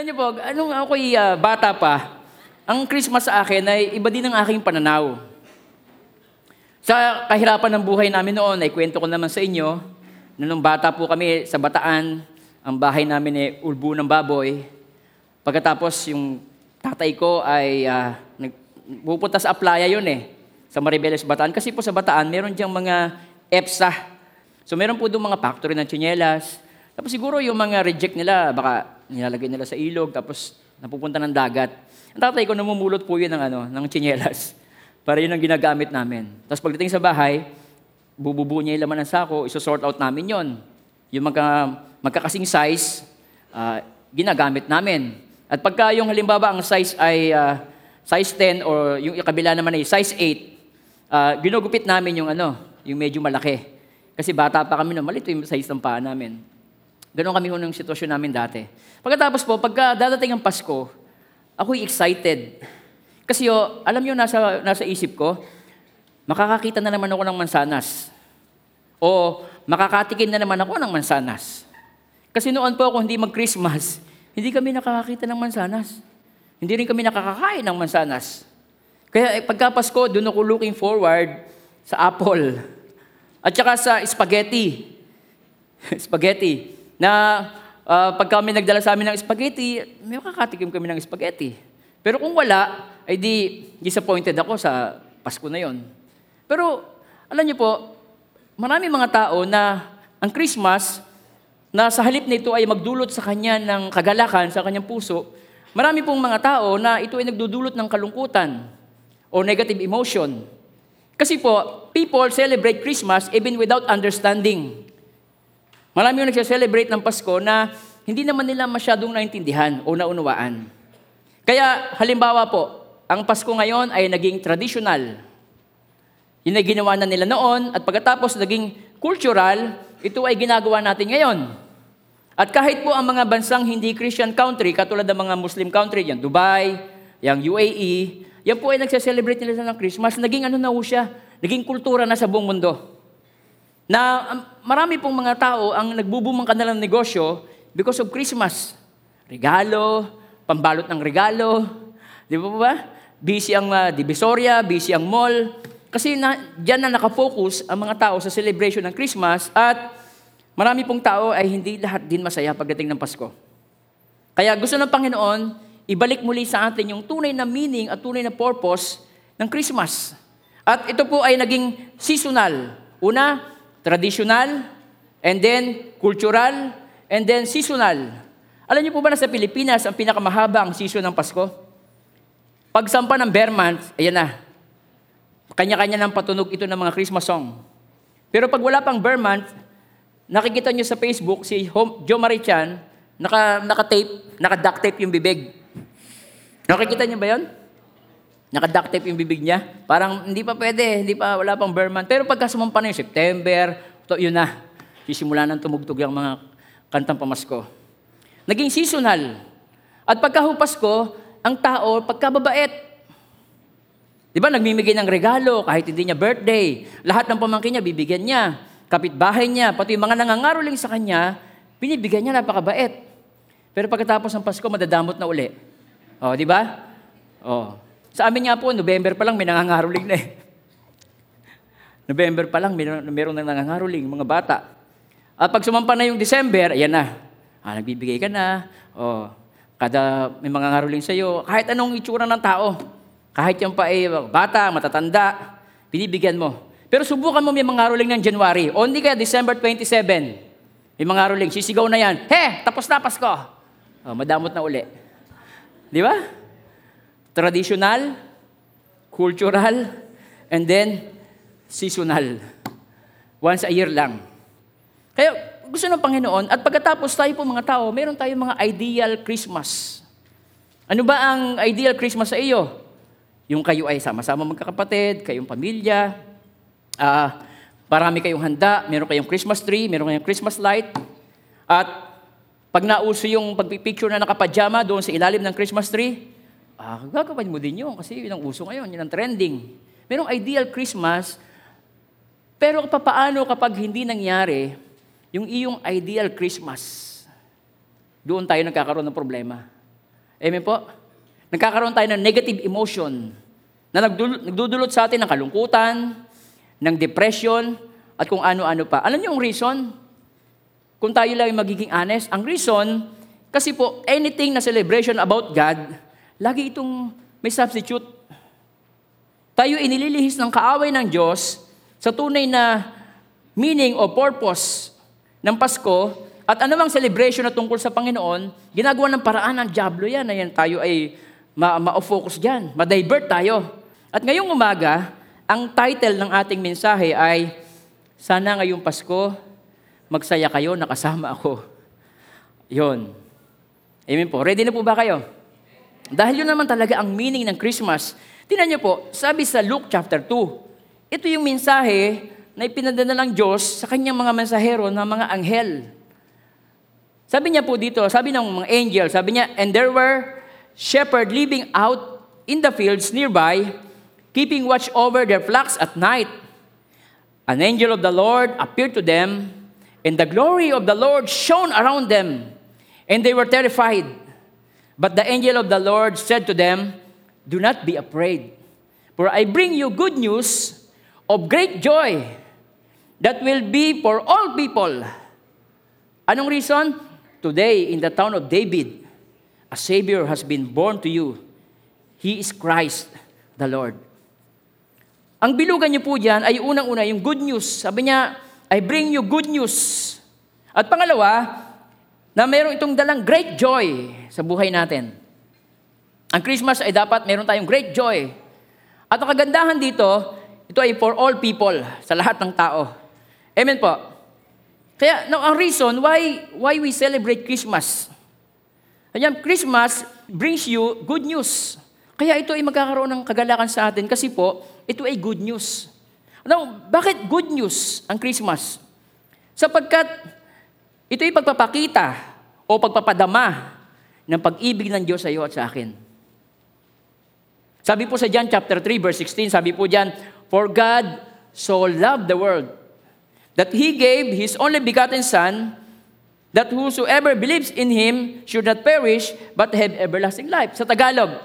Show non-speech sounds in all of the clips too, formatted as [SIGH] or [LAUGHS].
Alam niyo po, anong ako'y ah, bata pa, ang Christmas sa akin ay iba din ang aking pananaw. Sa kahirapan ng buhay namin noon, ay kwento ko naman sa inyo, na nung bata po kami sa Bataan, ang bahay namin ay ulbo ng baboy. Pagkatapos yung tatay ko ay nag, pupunta sa Aplaya yun eh, sa Maribeles, Bataan. Kasi po sa Bataan, meron diyang mga EPSA. So meron po doon mga factory ng tsinelas. Tapos siguro yung mga reject nila, baka nilalagay nila sa ilog, tapos napupunta ng dagat. Ang tatay ko namumulot po yun ng, ano, ng tsinelas. [LAUGHS] Para yun ang ginagamit namin. Tapos pagdating sa bahay, bububuo niya yung laman ng sako, iso-sort out namin yon. Yung magka, magkakasing size, ah, ginagamit namin. At pagka yung halimbawa ang size ay ah, size 10 or yung kabila naman ay size 8, ah, ginugupit namin yung ano, yung medyo malaki. Kasi bata pa kami no, malito yung size ng paa namin. Ganon kami ho ng sitwasyon namin dati. Pagkatapos po, pagka dadating ang Pasko, ako'y excited. Kasi yo, alam niyo nasa, nasa isip ko, makakakita na naman ako ng mansanas. O makakatikin na naman ako ng mansanas. Kasi noon po ako hindi mag-Christmas, hindi kami nakakakita ng mansanas. Hindi rin kami nakakakain ng mansanas. Kaya eh, pagka Pasko, doon ako looking forward sa apple. At saka sa spaghetti. [LAUGHS] spaghetti. Na ah, pag kami nagdala sa amin ng spaghetti, may makakatikim kami ng spaghetti. Pero kung wala, ay di disappointed ako sa Pasko na yon. Pero alam niyo po, marami mga tao na ang Christmas, na sa halip nito ay magdulot sa kanya ng kagalakan sa kanyang puso, marami pong mga tao na ito ay nagdudulot ng kalungkutan o negative emotion. Kasi po, people celebrate Christmas even without understanding. Marami yung nagse-celebrate ng Pasko na hindi naman nila masyadong naintindihan o naunawaan. Kaya halimbawa po, ang Pasko ngayon ay naging traditional. Yun ay ginawa na nila noon at pagkatapos naging cultural, ito ay ginagawa natin ngayon. At kahit po ang mga bansang hindi Christian country, katulad ng mga Muslim country, yung Dubai, yung UAE, yan po ay nagse-celebrate nila ng Christmas. Naging ano na siya, naging kultura na sa buong mundo. Na um, marami pong mga tao ang nagbubumang kanilang negosyo because of Christmas. Regalo, pambalot ng regalo, di ba ba? Busy ang uh, Divisoria, busy ang mall. Kasi na, dyan na nakafocus ang mga tao sa celebration ng Christmas at marami pong tao ay hindi lahat din masaya pagdating ng Pasko. Kaya gusto ng Panginoon, ibalik muli sa atin yung tunay na meaning at tunay na purpose ng Christmas. At ito po ay naging seasonal. Una, traditional, and then cultural, and then seasonal. Alam niyo po ba na sa Pilipinas, ang pinakamahaba ang season ng Pasko? Pagsampa ng bear month, ayan na. Kanya-kanya ng patunog ito ng mga Christmas song. Pero pag wala pang bear month, nakikita niyo sa Facebook si Joe Marichan, naka, naka-tape, naka-duct tape yung bibig. Nakikita niyo ba yon? Naka-duct tape yung bibig niya. Parang hindi pa pwede, hindi pa, wala pang month. Pero pagka sumampa na yung September, to, yun na. Sisimula ng tumugtog yung mga kantang pamasko. Naging seasonal. At pagkahupas ko, ang tao, pagkababait. Di ba, nagmimigay ng regalo kahit hindi niya birthday. Lahat ng pamangkin niya, bibigyan niya. Kapitbahay niya, pati yung mga nangangaroling sa kanya, binibigyan niya napakabait. Pero pagkatapos ng Pasko, madadamot na uli. O, di ba? O. Sa amin nga po, November pa lang, may nangangaroling na eh. November pa lang, meron, meron nang nangangaroling, mga bata. At pag sumampa na yung December, ayan na. Ah, nagbibigay ka na. O, kada may mga ngaruling sa'yo, kahit anong itsura ng tao, kahit yung pa ay bata, matatanda, binibigyan mo. Pero subukan mo may mga ngaruling ng January, o hindi kaya December 27, may mga ngaruling, sisigaw na yan, He, tapos na Pasko. O, madamot na uli. Di ba? Traditional, cultural, and then seasonal. Once a year lang. Kaya gusto ng Panginoon, at pagkatapos tayo po mga tao, meron tayong mga ideal Christmas. Ano ba ang ideal Christmas sa iyo? Yung kayo ay sama-sama magkakapatid, kayong pamilya, ah, parami kayong handa, meron kayong Christmas tree, meron kayong Christmas light, at pag nauso yung pagpipicture na nakapajama doon sa ilalim ng Christmas tree, ah, gagawin mo din yun kasi yun ang uso ngayon, yun ang trending. Merong ideal Christmas, pero papaano kapag hindi nangyari yung iyong ideal Christmas? Doon tayo nagkakaroon ng problema. Amen po? Nagkakaroon tayo ng negative emotion na nagdudulot sa atin ng kalungkutan, ng depression, at kung ano-ano pa. Alam niyo yung reason? Kung tayo lang magiging honest, ang reason, kasi po, anything na celebration about God, lagi itong may substitute. Tayo inililihis ng kaaway ng Diyos sa tunay na meaning o purpose ng Pasko at anumang celebration na tungkol sa Panginoon, ginagawa ng paraan ng Diablo yan na yan tayo ay ma- ma-focus dyan, ma-divert tayo. At ngayong umaga, ang title ng ating mensahe ay Sana ngayong Pasko, magsaya kayo, nakasama ako. Yon. Amen po. Ready na po ba kayo? Dahil yun naman talaga ang meaning ng Christmas. Tingnan niyo po, sabi sa Luke chapter 2, ito yung mensahe na ipinadala ng Diyos sa kanyang mga mensahero ng mga anghel. Sabi niya po dito, sabi ng mga angel, sabi niya, And there were shepherds living out in the fields nearby, keeping watch over their flocks at night. An angel of the Lord appeared to them, and the glory of the Lord shone around them, and they were terrified. But the angel of the Lord said to them, Do not be afraid, for I bring you good news of great joy that will be for all people. Anong reason? Today, in the town of David, a Savior has been born to you. He is Christ the Lord. Ang bilugan niyo po dyan ay unang-una yung good news. Sabi niya, I bring you good news. At pangalawa, na meron itong dalang great joy sa buhay natin. Ang Christmas ay dapat meron tayong great joy. At ang kagandahan dito, ito ay for all people, sa lahat ng tao. Amen po. Kaya, no, ang reason why, why we celebrate Christmas. Ayan, Christmas brings you good news. Kaya ito ay magkakaroon ng kagalakan sa atin kasi po, ito ay good news. Now, bakit good news ang Christmas? Sapagkat ito ay pagpapakita o pagpapadama ng pag-ibig ng Diyos sa iyo at sa akin. Sabi po sa John chapter 3 verse 16, sabi po diyan, For God so loved the world that He gave His only begotten Son, that whosoever believes in Him should not perish, but have everlasting life. Sa Tagalog,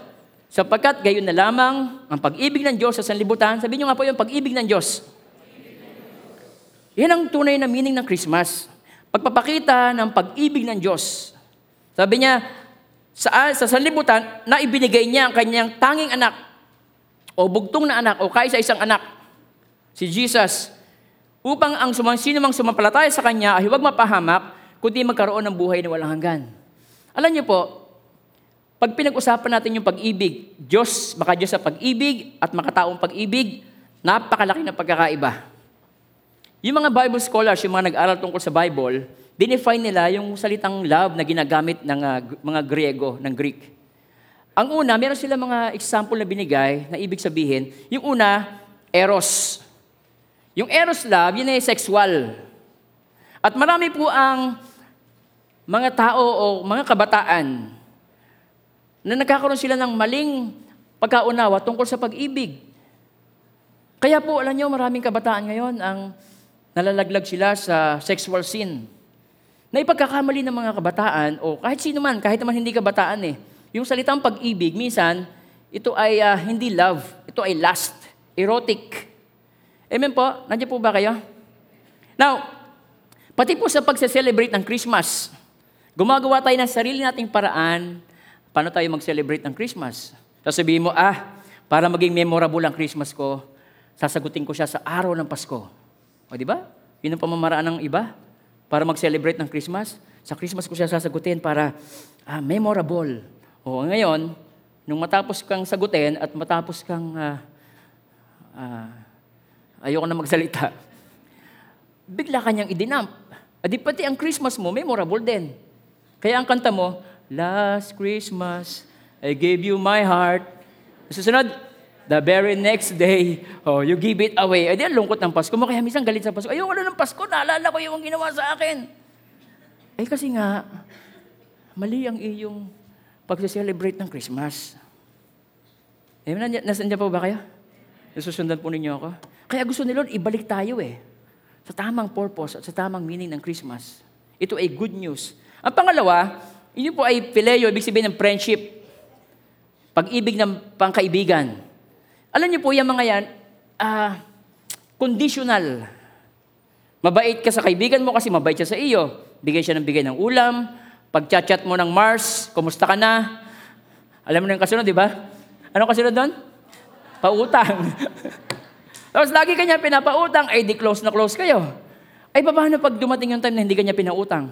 sapagkat gayon na lamang ang pag-ibig ng Diyos sa sanlibutan. Sabi niyo nga po yung pag-ibig ng Diyos. Yan ang tunay na meaning ng Christmas. Pagpapakita ng pag-ibig ng Diyos. Sabi niya, sa, sa sanlibutan, na ibinigay niya ang kanyang tanging anak, o bugtong na anak, o kaisa isang anak, si Jesus, upang ang sumang, sino mang sumampalataya sa Kanya ay huwag mapahamak, kundi magkaroon ng buhay na walang hanggan. Alam niyo po, pag pinag-usapan natin yung pag-ibig, Diyos, baka Diyos sa pag-ibig at makataong pag-ibig, napakalaki na pagkakaiba. Yung mga Bible scholars, yung mga nag-aral tungkol sa Bible, dinefine nila yung salitang love na ginagamit ng uh, mga Griego, ng Greek. Ang una, meron sila mga example na binigay na ibig sabihin, yung una, eros. Yung eros love, yun ay sexual. At marami po ang mga tao o mga kabataan na nagkakaroon sila ng maling pagkaunawa tungkol sa pag-ibig. Kaya po, alam nyo, maraming kabataan ngayon ang nalalaglag sila sa sexual sin. Na ipagkakamali ng mga kabataan, o kahit sino man, kahit naman hindi kabataan eh, yung salitang pag-ibig, minsan, ito ay uh, hindi love, ito ay lust, erotic. Amen po? Nandiyan po ba kayo? Now, pati po sa pagse-celebrate ng Christmas, gumagawa tayo ng sarili nating paraan paano tayo mag-celebrate ng Christmas. Sasabihin mo, ah, para maging memorable ang Christmas ko, sasagutin ko siya sa araw ng Pasko. O di ba? Yun ang pamamaraan ng iba para mag-celebrate ng Christmas. Sa Christmas ko siya sasagutin para ah, memorable. O ngayon, nung matapos kang sagutin at matapos kang uh, uh, ayoko na magsalita, bigla kanyang idinamp. Adi pati ang Christmas mo, memorable din. Kaya ang kanta mo, Last Christmas, I gave you my heart. Susunod, The very next day, oh, you give it away. Ay, di, ang lungkot ng Pasko mo. Kaya minsan galit sa Pasko. Ayoko na ng Pasko, naalala ko yung ginawa sa akin. Eh kasi nga, mali ang iyong pag-celebrate ng Christmas. Eh, nasan dyan po ba kayo? Nasusundan po ninyo ako? Kaya gusto ni Lord, ibalik tayo eh. Sa tamang purpose at sa tamang meaning ng Christmas. Ito ay good news. Ang pangalawa, yun po ay phileo, ibig sabihin ng friendship. Pag-ibig ng pangkaibigan. Alam niyo po, yung mga yan, ah, conditional. Mabait ka sa kaibigan mo kasi mabait siya sa iyo. Bigay siya ng bigay ng ulam. Pag-chat mo ng Mars, kumusta ka na? Alam mo na yung kasunod, di ba? Ano kasunod doon? Pautang. [LAUGHS] Tapos lagi kanya pinapautang, ay di close na close kayo. Ay paano pag dumating yung time na hindi kanya pinautang?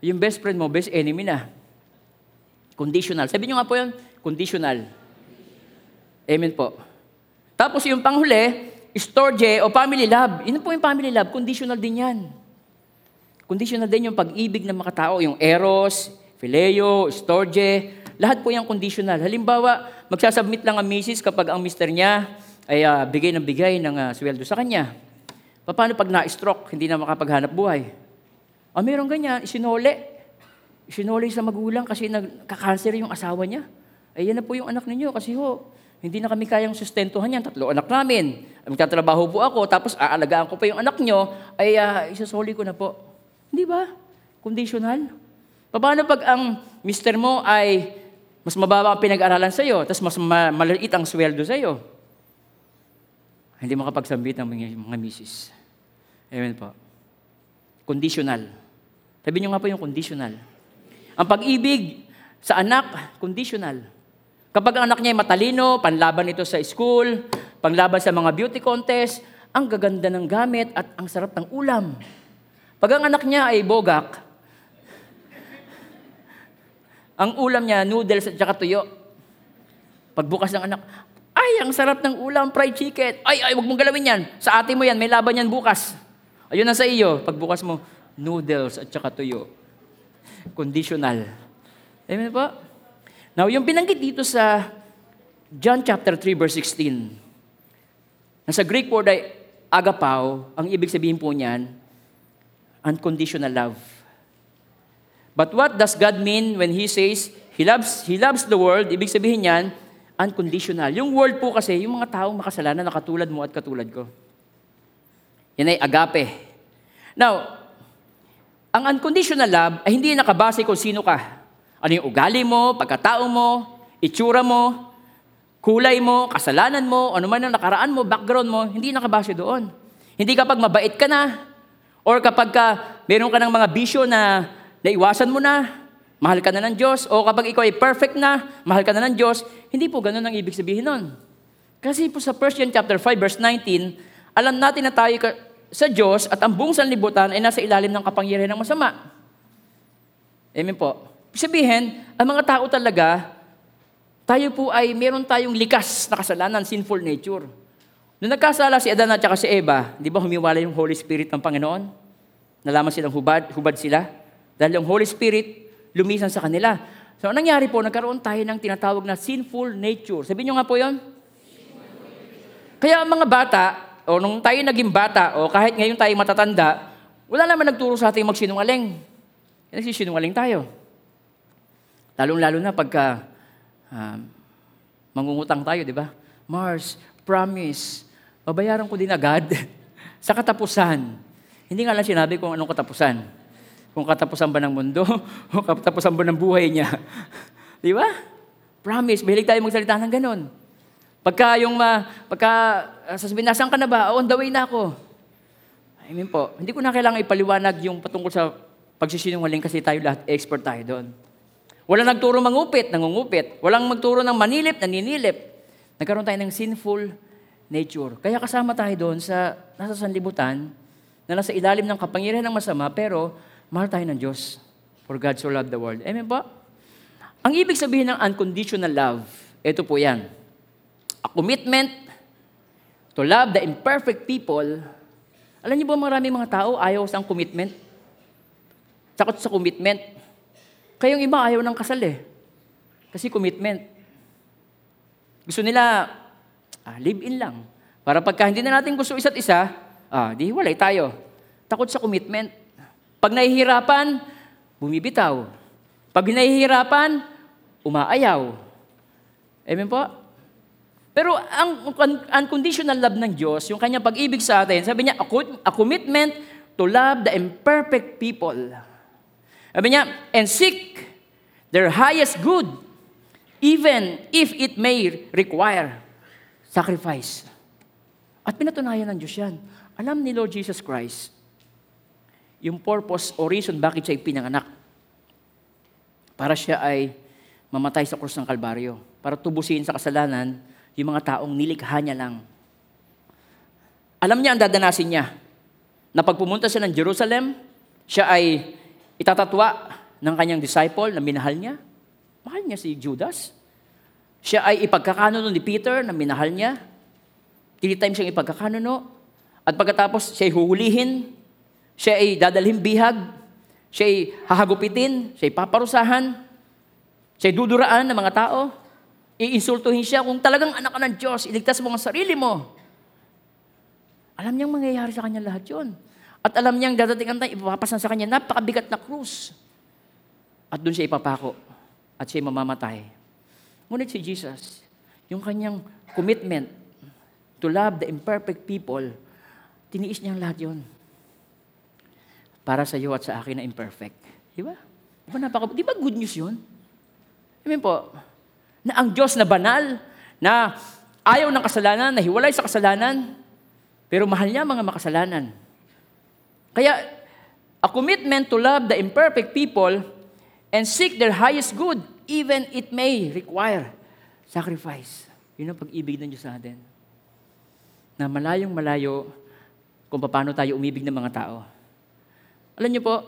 Yung best friend mo, best enemy na. Conditional. Sabi nyo nga po yun, conditional. Amen po. Tapos yung panghuli, storge o family love. Yun po yung family love, conditional din yan. Conditional din yung pag-ibig ng mga tao, yung eros, phileo, storge, lahat po yung conditional. Halimbawa, magsasubmit lang ang misis kapag ang mister niya ay uh, bigay ng bigay ng uh, sweldo sa kanya. Paano pag na-stroke, hindi na makapaghanap buhay? Ah, meron ganyan, isinole. Isinole sa magulang kasi nagka-cancer yung asawa niya. Ay, yan na po yung anak ninyo kasi ho, hindi na kami kayang sustentuhan yan. Tatlo anak namin. Magtatrabaho po ako, tapos aalagaan ko pa yung anak nyo, ay uh, isasoli ko na po. Hindi ba? Conditional. Paano pag ang mister mo ay mas mababa ang pinag-aralan sa iyo, tapos mas ma- maliit ang sweldo sa iyo? Hindi makapagsambit ng mga, mga misis. Amen po. Conditional. Sabi niyo nga po yung conditional. Ang pag-ibig sa anak, conditional. Kapag ang anak niya ay matalino, panlaban ito sa school, panglaban sa mga beauty contest, ang gaganda ng gamit at ang sarap ng ulam. Pag ang anak niya ay bogak, ang ulam niya, noodles at saka tuyo. Pagbukas ng anak, ay, ang sarap ng ulam, fried chicken. Ay, ay, wag mong galawin yan. Sa ate mo yan, may laban yan bukas. Ayun na sa iyo. Pagbukas mo, noodles at saka tuyo. Conditional. Amen po? Now, yung binanggit dito sa John chapter 3 verse 16, nasa Greek word ay agapao, ang ibig sabihin po niyan, unconditional love. But what does God mean when He says, He loves, He loves the world, ibig sabihin niyan, unconditional. Yung world po kasi, yung mga taong makasalanan na katulad mo at katulad ko. Yan ay agape. Now, ang unconditional love ay hindi nakabase kung sino ka. Ano yung ugali mo, pagkatao mo, itsura mo, kulay mo, kasalanan mo, ano man ang nakaraan mo, background mo, hindi nakabase doon. Hindi kapag mabait ka na, or kapag ka, meron ka ng mga bisyo na naiwasan mo na, mahal ka na ng Diyos, o kapag ikaw ay perfect na, mahal ka na ng Diyos, hindi po ganun ang ibig sabihin nun. Kasi po sa 1 John chapter 5 verse 19, alam natin na tayo sa Diyos at ang buong sanlibutan ay nasa ilalim ng kapangyarihan ng masama. Amen po. Sabihin, ang mga tao talaga, tayo po ay meron tayong likas na kasalanan, sinful nature. Nung nagkasala si Adan at saka si Eva, di ba humiwala yung Holy Spirit ng Panginoon? Nalaman silang hubad, hubad sila. Dahil yung Holy Spirit, lumisan sa kanila. So, anong nangyari po? Nagkaroon tayo ng tinatawag na sinful nature. Sabihin nyo nga po yon. Kaya ang mga bata, o nung tayo naging bata, o kahit ngayon tayo matatanda, wala naman nagturo sa ating magsinungaling. Nagsisinungaling tayo. Lalong-lalo na pagka uh, mangungutang tayo, di ba? Mars, promise, babayaran ko din agad [LAUGHS] sa katapusan. Hindi nga lang sinabi kung anong katapusan. Kung katapusan ba ng mundo [LAUGHS] o katapusan ba ng buhay niya. [LAUGHS] di ba? Promise, mahilig tayo magsalita ng ganun. Pagka yung, uh, pagka uh, sasabihin, nasan ka na ba? On the way na ako. I mean po, hindi ko na kailangan ipaliwanag yung patungkol sa pagsisinungaling kasi tayo lahat expert tayo doon. Walang nagturo mangupit, nangungupit. Walang magturo ng manilip, naninilip. Nagkaroon tayo ng sinful nature. Kaya kasama tayo doon sa nasa sanlibutan, na nasa ilalim ng kapangyarihan ng masama, pero mahal tayo ng Diyos. For God so loved the world. Amen ba? Ang ibig sabihin ng unconditional love, ito po yan. A commitment to love the imperfect people. Alam niyo ba maraming mga tao ayaw sa commitment? Takot sa commitment. Kayong iba ayaw ng kasal eh. Kasi commitment. Gusto nila, ah, live-in lang. Para pagka hindi na natin gusto isa't isa, ah, di hiwalay tayo. Takot sa commitment. Pag nahihirapan, bumibitaw. Pag nahihirapan, umaayaw. Amen po? Pero ang unconditional love ng Diyos, yung kanyang pag-ibig sa atin, sabi niya, a commitment to love the imperfect people. Sabi niya, and seek their highest good, even if it may require sacrifice. At pinatunayan ng Diyos yan. Alam ni Lord Jesus Christ, yung purpose o reason bakit siya ipinanganak. Para siya ay mamatay sa krus ng Kalbaryo. Para tubusin sa kasalanan yung mga taong nilikha niya lang. Alam niya ang dadanasin niya. Na pag pumunta siya ng Jerusalem, siya ay itatatwa ng kanyang disciple na minahal niya. Mahal niya si Judas. Siya ay ipagkakanuno ni Peter na minahal niya. Three times siyang ipagkakanuno. At pagkatapos, siya ay huhulihin. Siya ay dadalhin bihag. Siya ay hahagupitin. Siya ay paparusahan. Siya ay duduraan ng mga tao. Iinsultuhin siya kung talagang anak ka ng Diyos, iligtas mo ang sarili mo. Alam niyang mangyayari sa kanya lahat yun. At alam niyang dadating ang tayo, ipapapasan sa kanya, napakabigat na krus. At doon siya ipapako. At siya mamamatay. Ngunit si Jesus, yung kanyang commitment to love the imperfect people, tiniis niyang lahat yun. Para sa iyo at sa akin na imperfect. Di ba? Di ba, napaka, di ba good news yun? I mean po, na ang Diyos na banal, na ayaw ng kasalanan, na hiwalay sa kasalanan, pero mahal niya mga makasalanan. Kaya, a commitment to love the imperfect people and seek their highest good, even it may require sacrifice. Yun ang pag-ibig ng Diyos sa atin. Na malayong malayo kung paano tayo umibig ng mga tao. Alam niyo po,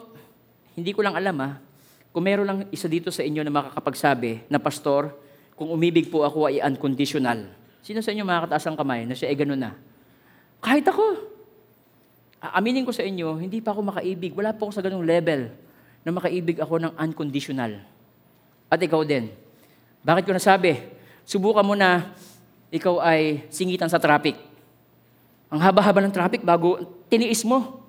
hindi ko lang alam ah, kung meron lang isa dito sa inyo na makakapagsabi na pastor, kung umibig po ako ay unconditional. Sino sa inyo makakataas ang kamay na siya ay ganun na? Kahit ako. Aminin ko sa inyo, hindi pa ako makaibig. Wala po ako sa ganung level na makaibig ako ng unconditional. At ikaw din. Bakit ko nasabi? Subukan mo na ikaw ay singitan sa traffic. Ang haba-haba ng traffic bago tiniis mo.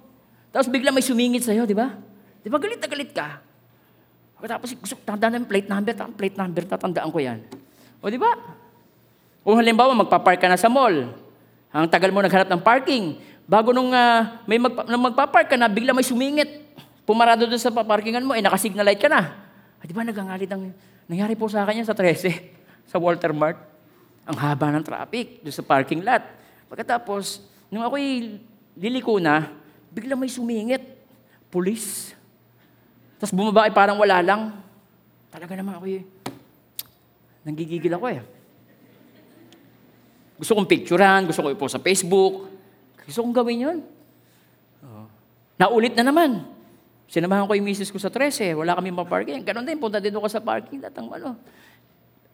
Tapos bigla may sumingit sa'yo, di ba? Di ba galit na galit ka? Tapos gusto tandaan ng plate number, ang plate number, tatandaan ko yan. O di ba? Kung halimbawa magpa-park ka na sa mall, ang tagal mo naghanap ng parking, bago nung uh, may magpa- nung magpa-park ka na, bigla may sumingit. Pumarado doon sa parkingan mo, eh nakasignal light ka na. Ah, di ba nagangalit ang, nangyari po sa akin yan sa 13, [LAUGHS] sa Walter Mart. Ang haba ng traffic doon sa parking lot. Pagkatapos, nung ako'y liliko na, bigla may sumingit. Pulis. Tapos bumaba ay parang wala lang. Talaga naman ako eh. Nanggigigil ako eh. Gusto kong picturean, gusto ko ipost sa Facebook. Gusto kong gawin yun. Oh. Naulit na naman. Sinamahan ko yung misis ko sa 13, wala kami maparking. Ganon din, punta din ako sa parking. Datang ano.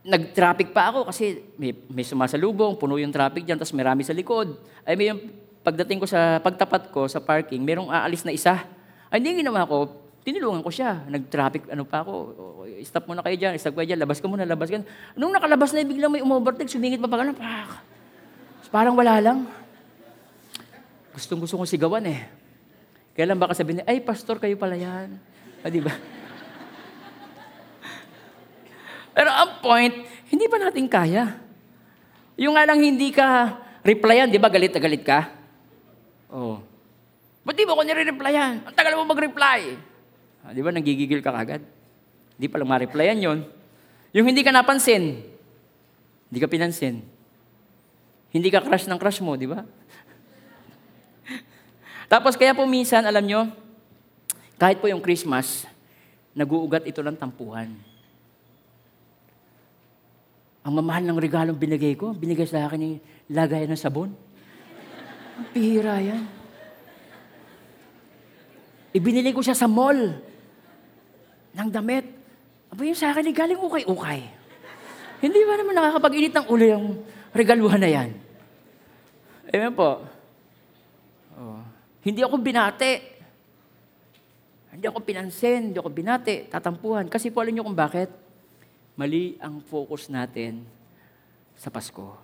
Nag-traffic pa ako kasi may, may sumasalubong, puno yung traffic dyan, tapos marami sa likod. Ay may yung pagdating ko sa pagtapat ko sa parking, merong aalis na isa. Ay hindi ginawa ko, tinulungan ko siya. Nag-traffic, ano pa ako, stop muna kayo dyan, stop kayo dyan, labas ka muna, labas ka. Nung nakalabas na, biglang may umovertake, sumingit pa pa, pak. Parang wala lang. Gustong gusto kong sigawan eh. Kailan baka sabihin niya, ay, pastor, kayo pala yan. Ah, di ba? Pero ang point, hindi pa natin kaya. Yung nga lang hindi ka replyan, di ba galit na galit ka? Oo. Oh. Ba't di mo ko nire-replyan? Ang tagal mo mag-reply. Ah, di ba nagigigil ka kagad? Hindi pa lang ma-replyan yun. Yung hindi ka napansin, hindi ka pinansin. Hindi ka crush ng crush mo, di ba? Tapos kaya po minsan, alam nyo, kahit po yung Christmas, naguugat ito ng tampuhan. Ang mamahal ng regalong binigay ko, binigay sa akin yung lagay ng sabon. Ang pihira yan. Ibinili ko siya sa mall ng damit. Aba yung sa akin, galing ukay-ukay. Hindi ba naman nakakapag-init ng ulo yung regaluhan na yan? Amen po. Hindi ako binate. Hindi ako pinansin, hindi ako binate, tatampuhan. Kasi po alam niyo kung bakit? Mali ang focus natin sa Pasko.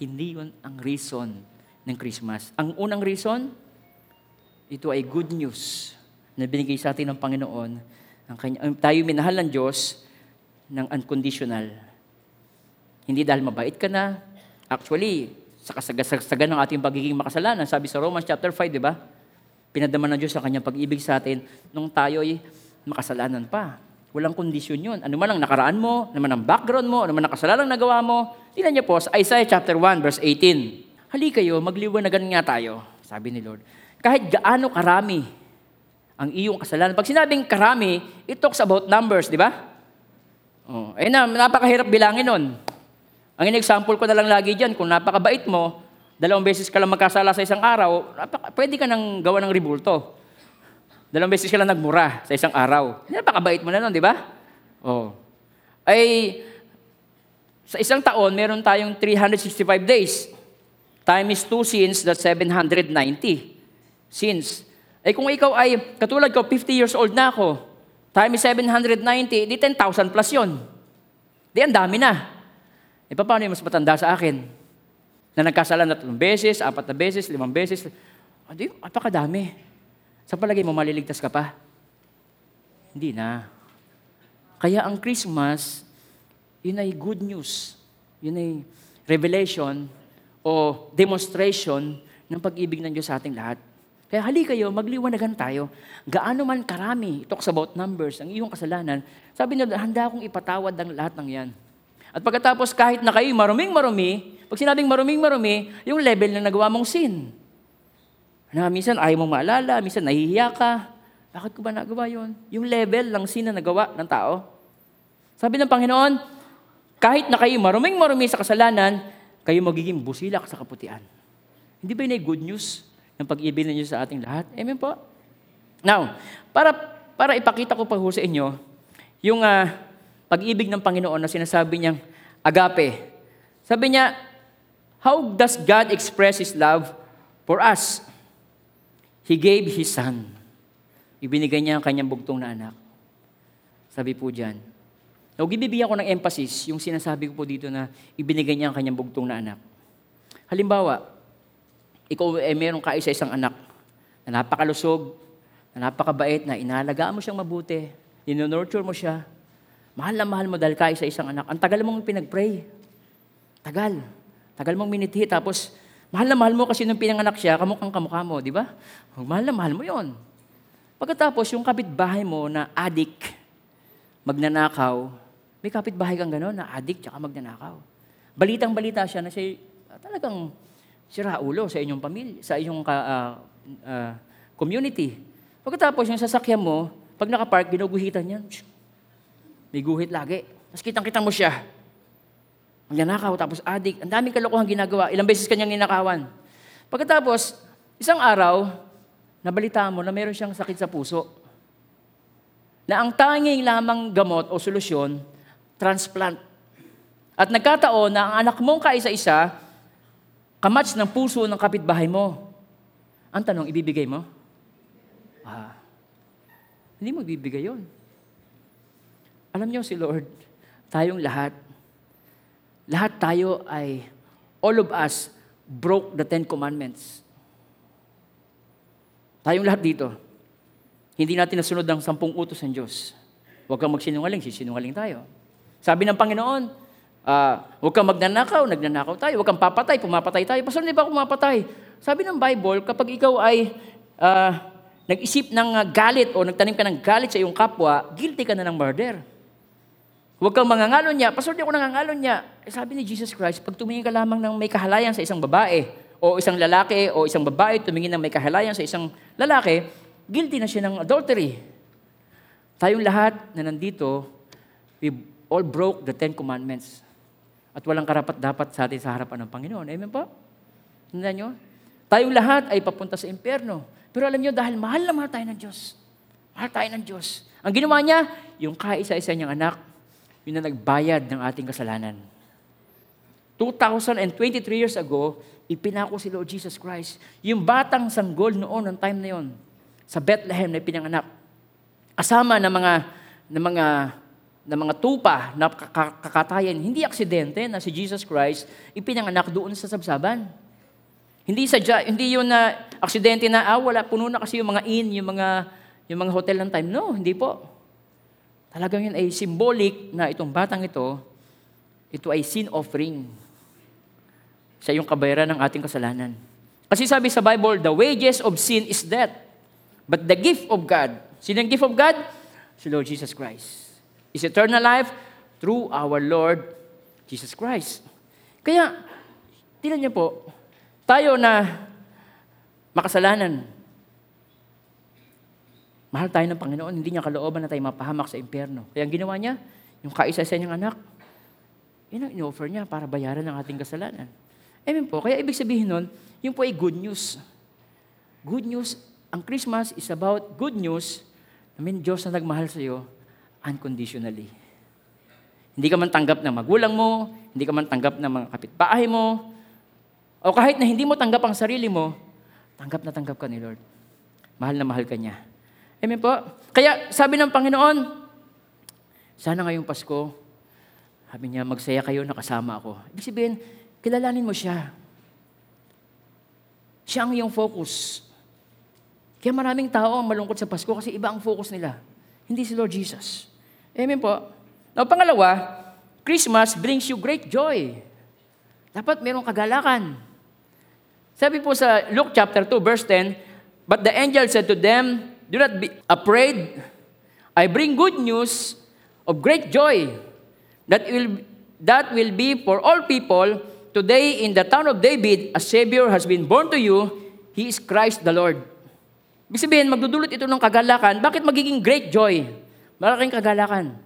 Hindi yun ang reason ng Christmas. Ang unang reason, ito ay good news na binigay sa atin ng Panginoon. Ang kanya, tayo minahal ng Diyos ng unconditional. Hindi dahil mabait ka na. Actually, sa kasagsagan ng ating pagiging makasalanan. Sabi sa Romans chapter 5, di ba? Pinadaman ng Diyos sa kanyang pag-ibig sa atin nung tayo ay makasalanan pa. Walang kondisyon yun. Ano man ang nakaraan mo, ano man ang background mo, ano man ang kasalanan nagawa mo. Tingnan niyo po sa Isaiah chapter 1 verse 18. Hali kayo, magliwanagan nga tayo, sabi ni Lord. Kahit gaano karami ang iyong kasalanan. Pag sinabing karami, it talks about numbers, di ba? Oh, eh na, napakahirap bilangin nun. Ang in-example ko na lang lagi dyan, kung napakabait mo, dalawang beses ka lang magkasala sa isang araw, napaka, pwede ka nang gawa ng ribulto. Dalawang beses ka lang nagmura sa isang araw. Napakabait mo na nun, di ba? Oh. Ay, sa isang taon, meron tayong 365 days. Time is 2 sins, that's 790 sins. Eh kung ikaw ay, katulad ko, 50 years old na ako, time is 790, di 10,000 plus yon. Di ang dami na. E paano yung mas matanda sa akin? Na nagkasala na tatlong beses, apat na beses, limang beses. Adi, apakadami. Sa palagay mo, maliligtas ka pa? Hindi na. Kaya ang Christmas, yun ay good news. Yun ay revelation o demonstration ng pag-ibig ng Diyos sa ating lahat. Kaya hali kayo, magliwanagan tayo. Gaano man karami, talks about numbers, ang iyong kasalanan, sabi nila, handa akong ipatawad ang lahat ng yan. At pagkatapos, kahit na kayo maruming marumi, pag sinabing maruming marumi, yung level na nagawa mong sin. Na minsan ayaw mong maalala, minsan nahihiya ka. Bakit ko ba nagawa yon? Yung level ng sin na nagawa ng tao. Sabi ng Panginoon, kahit na kayo maruming marumi sa kasalanan, kayo magiging busilak sa kaputian. Hindi ba yun ay good news ng pag-ibig ninyo sa ating lahat? Amen po? Now, para, para ipakita ko pa sa inyo, yung uh, pag-ibig ng Panginoon na sinasabi niyang agape. Sabi niya, how does God express His love for us? He gave His Son. Ibinigay niya ang kanyang bugtong na anak. Sabi po dyan. Now, bibigyan ko ng emphasis yung sinasabi ko po dito na ibinigay niya ang kanyang bugtong na anak. Halimbawa, ikaw ay eh, meron ka isa isang anak na napakalusog, na napakabait, na inalagaan mo siyang mabuti, ninonurture mo siya, mahal na mahal mo dahil ka isa isang anak. Ang tagal mong pinag-pray. Tagal. Tagal mong miniti, tapos Mahal na mahal mo kasi nung pinanganak siya, kamukhang kamukha mo, di ba? Mahal na mahal mo yon. Pagkatapos, yung kapitbahay mo na adik, magnanakaw, may kapitbahay kang gano'n na adik tsaka magnanakaw. Balitang balita siya na siya uh, talagang sira ulo sa inyong pamilya, sa inyong ka, uh, uh, community. Pagkatapos, yung sasakyan mo, pag nakapark, ginuguhitan yan. May guhit lagi. Tapos kitang-kita mo siya. Magnanakaw, tapos adik. Ang daming kalokohan ginagawa. Ilang beses kanyang ninakawan. Pagkatapos, isang araw, nabalita mo na meron siyang sakit sa puso. Na ang tanging lamang gamot o solusyon, transplant. At nagkataon na ang anak mong kaisa-isa, kamats ng puso ng kapitbahay mo. Ang tanong, ibibigay mo? Ah, hindi mo ibibigay yon. Alam niyo si Lord, tayong lahat, lahat tayo ay, all of us, broke the Ten Commandments. Tayong lahat dito, hindi natin nasunod ang sampung utos ng Diyos. Huwag kang magsinungaling, sisinungaling tayo. Sabi ng Panginoon, uh, huwag kang magnanakaw, nagnanakaw tayo. Huwag kang papatay, pumapatay tayo. Pasal, hindi ba pumapatay? Sabi ng Bible, kapag ikaw ay uh, nag-isip ng galit o nagtanim ka ng galit sa iyong kapwa, guilty ka na ng murder. Huwag kang mangangalon niya. Pastor, di ako nangangalon niya. Eh, sabi ni Jesus Christ, pag tumingin ka lamang ng may kahalayan sa isang babae, o isang lalaki, o isang babae tumingin ng may kahalayan sa isang lalaki, guilty na siya ng adultery. Tayong lahat na nandito, we all broke the Ten Commandments. At walang karapat dapat sa atin sa harapan ng Panginoon. Amen po? Tandaan nyo? Tayong lahat ay papunta sa impyerno. Pero alam nyo, dahil mahal na mahal tayo ng Diyos. Mahal tayo ng Diyos. Ang ginawa niya, yung kaisa-isa niyang anak, yun na nagbayad ng ating kasalanan. 2,023 years ago, ipinako si Lord Jesus Christ. Yung batang sanggol noon, ng time na yon, sa Bethlehem na pinanganak. Kasama ng mga, ng mga, ng mga tupa na kakatayan, hindi aksidente na si Jesus Christ ipinanganak doon sa sabsaban. Hindi sa hindi yun na aksidente na ah, wala puno na kasi yung mga inn, yung mga yung mga hotel ng time. No, hindi po. Talagang yun ay symbolic na itong batang ito, ito ay sin offering sa iyong kabayaran ng ating kasalanan. Kasi sabi sa Bible, the wages of sin is death. But the gift of God, sino ang gift of God? Si Lord Jesus Christ. is eternal life through our Lord Jesus Christ. Kaya, tingnan niyo po, tayo na makasalanan, mahal tayo ng Panginoon, hindi niya kalooban na tayo mapahamak sa impyerno. Kaya ang ginawa niya, yung kaisa-isa niyang anak, yun ang in-offer niya para bayaran ang ating kasalanan. Amen po. Kaya ibig sabihin nun, yun po ay good news. Good news, ang Christmas is about good news na may Diyos na nagmahal sa iyo unconditionally. Hindi ka man tanggap ng magulang mo, hindi ka man tanggap ng mga kapitbahay mo, o kahit na hindi mo tanggap ang sarili mo, tanggap na tanggap ka ni Lord. Mahal na mahal ka niya. Amen po? Kaya sabi ng Panginoon, sana ngayong Pasko, sabi niya, magsaya kayo na kasama ako. Ibig sabihin, kilalanin mo siya. Siya ang iyong focus. Kaya maraming tao ang malungkot sa Pasko kasi iba ang focus nila. Hindi si Lord Jesus. Amen po. Now, pangalawa, Christmas brings you great joy. Dapat merong kagalakan. Sabi po sa Luke chapter 2, verse 10, But the angel said to them, Do not be afraid. I bring good news of great joy that will, that will be for all people. Today in the town of David, a Savior has been born to you. He is Christ the Lord. Ibig sabihin, magdudulot ito ng kagalakan. Bakit magiging great joy? Malaking kagalakan.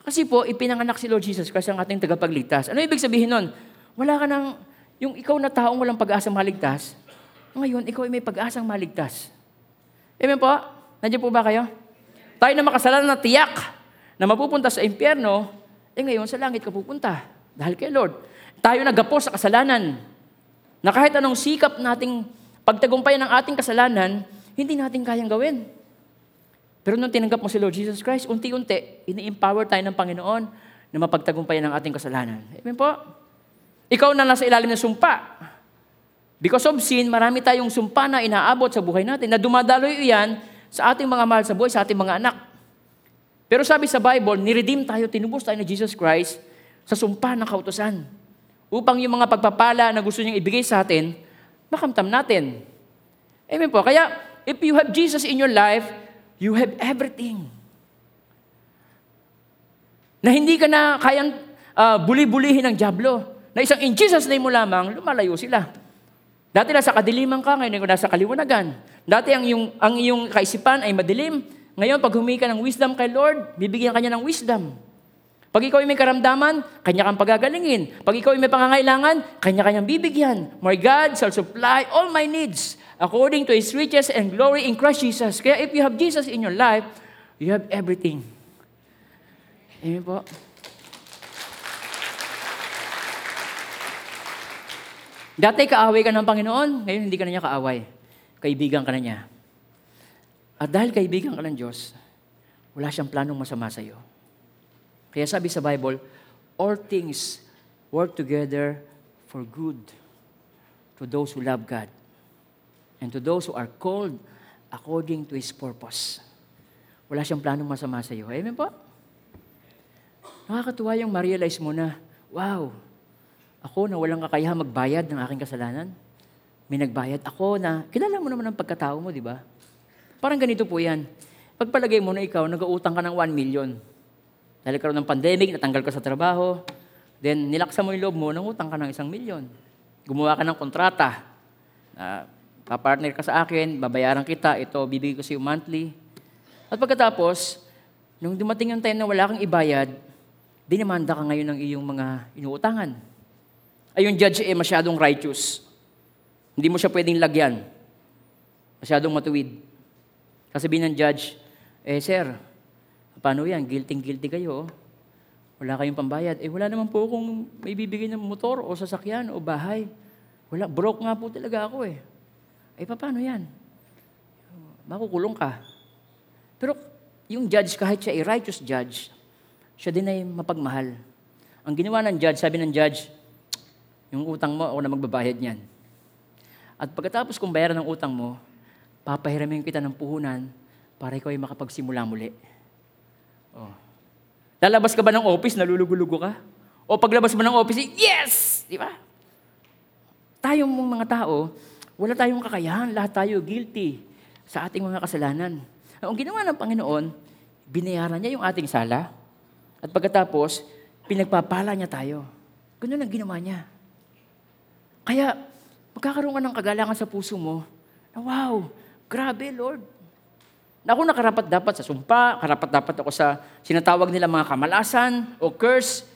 Kasi po, ipinanganak si Lord Jesus Christ ang ating tagapagligtas. Ano ibig sabihin nun? Wala ka nang, yung ikaw na taong walang pag-asang maligtas, ngayon, ikaw ay may pag-asang maligtas. Amen po? Nandiyan po ba kayo? Tayo na makasalanan na tiyak na mapupunta sa impyerno, eh ngayon sa langit ka pupunta. Dahil kay Lord. Tayo nagapos sa kasalanan. Na kahit anong sikap nating pagtagumpayan ng ating kasalanan, hindi natin kayang gawin. Pero nung tinanggap mo si Lord Jesus Christ, unti-unti, ini-empower tayo ng Panginoon na mapagtagumpayan ng ating kasalanan. Amen po? Ikaw na nasa ilalim ng sumpa. Because of sin, marami tayong sumpa na inaabot sa buhay natin na dumadaloy iyan sa ating mga mahal sa buhay, sa ating mga anak. Pero sabi sa Bible, niredeem tayo, tinubos tayo ni Jesus Christ sa sumpa ng kautosan. Upang yung mga pagpapala na gusto niyang ibigay sa atin, makamtam natin. Amen po. Kaya, if you have Jesus in your life, you have everything. Na hindi ka na kayang uh, buli-bulihin ng Diablo. Na isang in Jesus name mo lamang, lumalayo sila. Dati nasa kadiliman ka, ngayon nasa kaliwanagan. Dati ang iyong, ang iyong kaisipan ay madilim. Ngayon, pag humingi ka ng wisdom kay Lord, bibigyan ka niya ng wisdom. Pag ikaw ay may karamdaman, kanya kang pagagalingin. Pag ikaw ay may pangangailangan, kanya-kanyang bibigyan. My God shall supply all my needs according to His riches and glory in Christ Jesus. Kaya if you have Jesus in your life, you have everything. Amen po. Dati kaaway ka ng Panginoon, ngayon hindi ka na niya kaaway. Kaibigan ka na niya. At dahil kaibigan ka ng Diyos, wala siyang planong masama sa iyo. Kaya sabi sa Bible, all things work together for good to those who love God and to those who are called according to His purpose. Wala siyang planong masama sa iyo. Amen po? Nakakatuwa yung ma-realize mo na, wow, ako na walang kakayahan magbayad ng aking kasalanan. May nagbayad ako na, kilala mo naman ang pagkatao mo, di ba? Parang ganito po yan. Pagpalagay mo na ikaw, nag-uutang ka ng 1 million. Dahil karoon ng pandemic, natanggal ka sa trabaho, then nilaksa mo yung loob mo, nangutang ka ng isang milyon. Gumawa ka ng kontrata. Uh, papartner ka sa akin, babayaran kita, ito, bibigay ko sa iyo monthly. At pagkatapos, nung dumating yung time na wala kang ibayad, dinamanda ka ngayon ng iyong mga inuutangan ay yung judge eh masyadong righteous. Hindi mo siya pwedeng lagyan. Masyadong matuwid. Kasabihin ng judge, eh sir, paano yan? Guilty-guilty kayo. Oh. Wala kayong pambayad. Eh wala naman po kung may bibigay ng motor o sasakyan o bahay. Wala, broke nga po talaga ako eh. Eh paano yan? Makukulong ka. Pero yung judge, kahit siya ay righteous judge, siya din ay mapagmahal. Ang ginawa ng judge, sabi ng judge, yung utang mo, ako na magbabayad niyan. At pagkatapos kung bayaran ng utang mo, papahiramin kita ng puhunan para ikaw ay makapagsimula muli. Oh. Lalabas ka ba ng office, nalulugulugo ka? O paglabas mo ng office, yes! Di ba? Tayong mga tao, wala tayong kakayahan, lahat tayo guilty sa ating mga kasalanan. Ang ginawa ng Panginoon, binayaran niya yung ating sala. At pagkatapos, pinagpapala niya tayo. Ganun ang ginawa niya. Kaya, magkakaroon ka ng kagalangan sa puso mo na wow, grabe Lord. Na ako nakarapat dapat sa sumpa, karapat dapat ako sa sinatawag nila mga kamalasan o curse.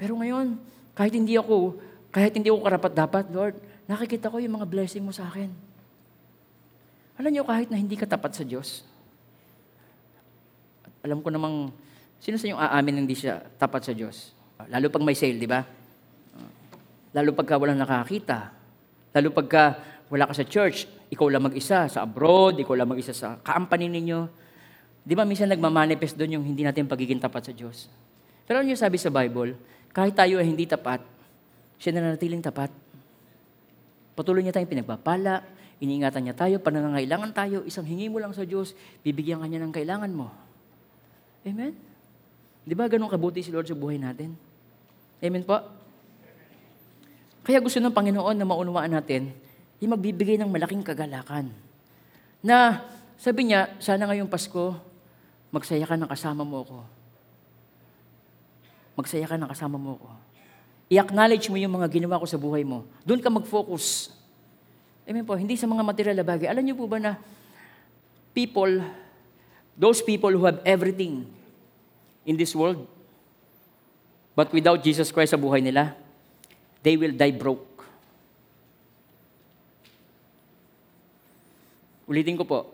Pero ngayon, kahit hindi ako, kahit hindi ako karapat dapat, Lord, nakikita ko yung mga blessing mo sa akin. Alam niyo, kahit na hindi ka tapat sa Diyos, alam ko namang, sino sa inyong aamin hindi siya tapat sa Diyos? Lalo pag may sale, di ba? Lalo pagka walang nakakita. Lalo pagka wala ka sa church, ikaw lang mag-isa sa abroad, ikaw lang mag-isa sa company ninyo. Di ba minsan nagmamanifest doon yung hindi natin pagiging tapat sa Diyos? Pero ano yung sabi sa Bible? Kahit tayo ay hindi tapat, siya na nanatiling tapat. Patuloy niya tayong pinagpapala, iniingatan niya tayo, panangangailangan tayo, isang hingi mo lang sa Diyos, bibigyan ka niya ng kailangan mo. Amen? Di ba ganun kabuti si Lord sa buhay natin? Amen po? Kaya gusto ng Panginoon na maunawaan natin, yung magbibigay ng malaking kagalakan. Na sabi niya, sana ngayong Pasko, magsaya ka ng kasama mo ko. Magsaya ka ng kasama mo ko. I-acknowledge mo yung mga ginawa ko sa buhay mo. Doon ka mag-focus. Amen po, hindi sa mga material na bagay. Alam niyo po ba na people, those people who have everything in this world, but without Jesus Christ sa buhay nila, they will die broke. Ulitin ko po,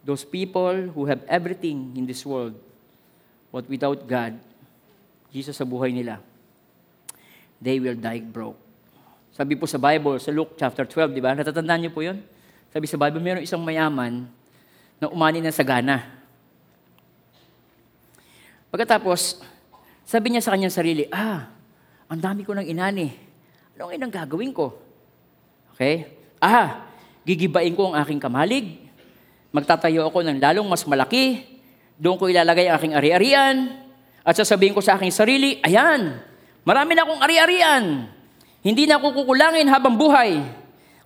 those people who have everything in this world, but without God, Jesus sa buhay nila, they will die broke. Sabi po sa Bible, sa Luke chapter 12, di ba? Natatandaan niyo po yun? Sabi sa Bible, mayroong isang mayaman na umani ng sagana. Pagkatapos, sabi niya sa kanyang sarili, ah, ang dami ko ng inani. Ano ang inang gagawin ko? Okay? Ah, gigibain ko ang aking kamalig. Magtatayo ako ng lalong mas malaki. Doon ko ilalagay ang aking ari-arian. At sasabihin ko sa aking sarili, ayan, marami na akong ari-arian. Hindi na ako kukulangin habang buhay.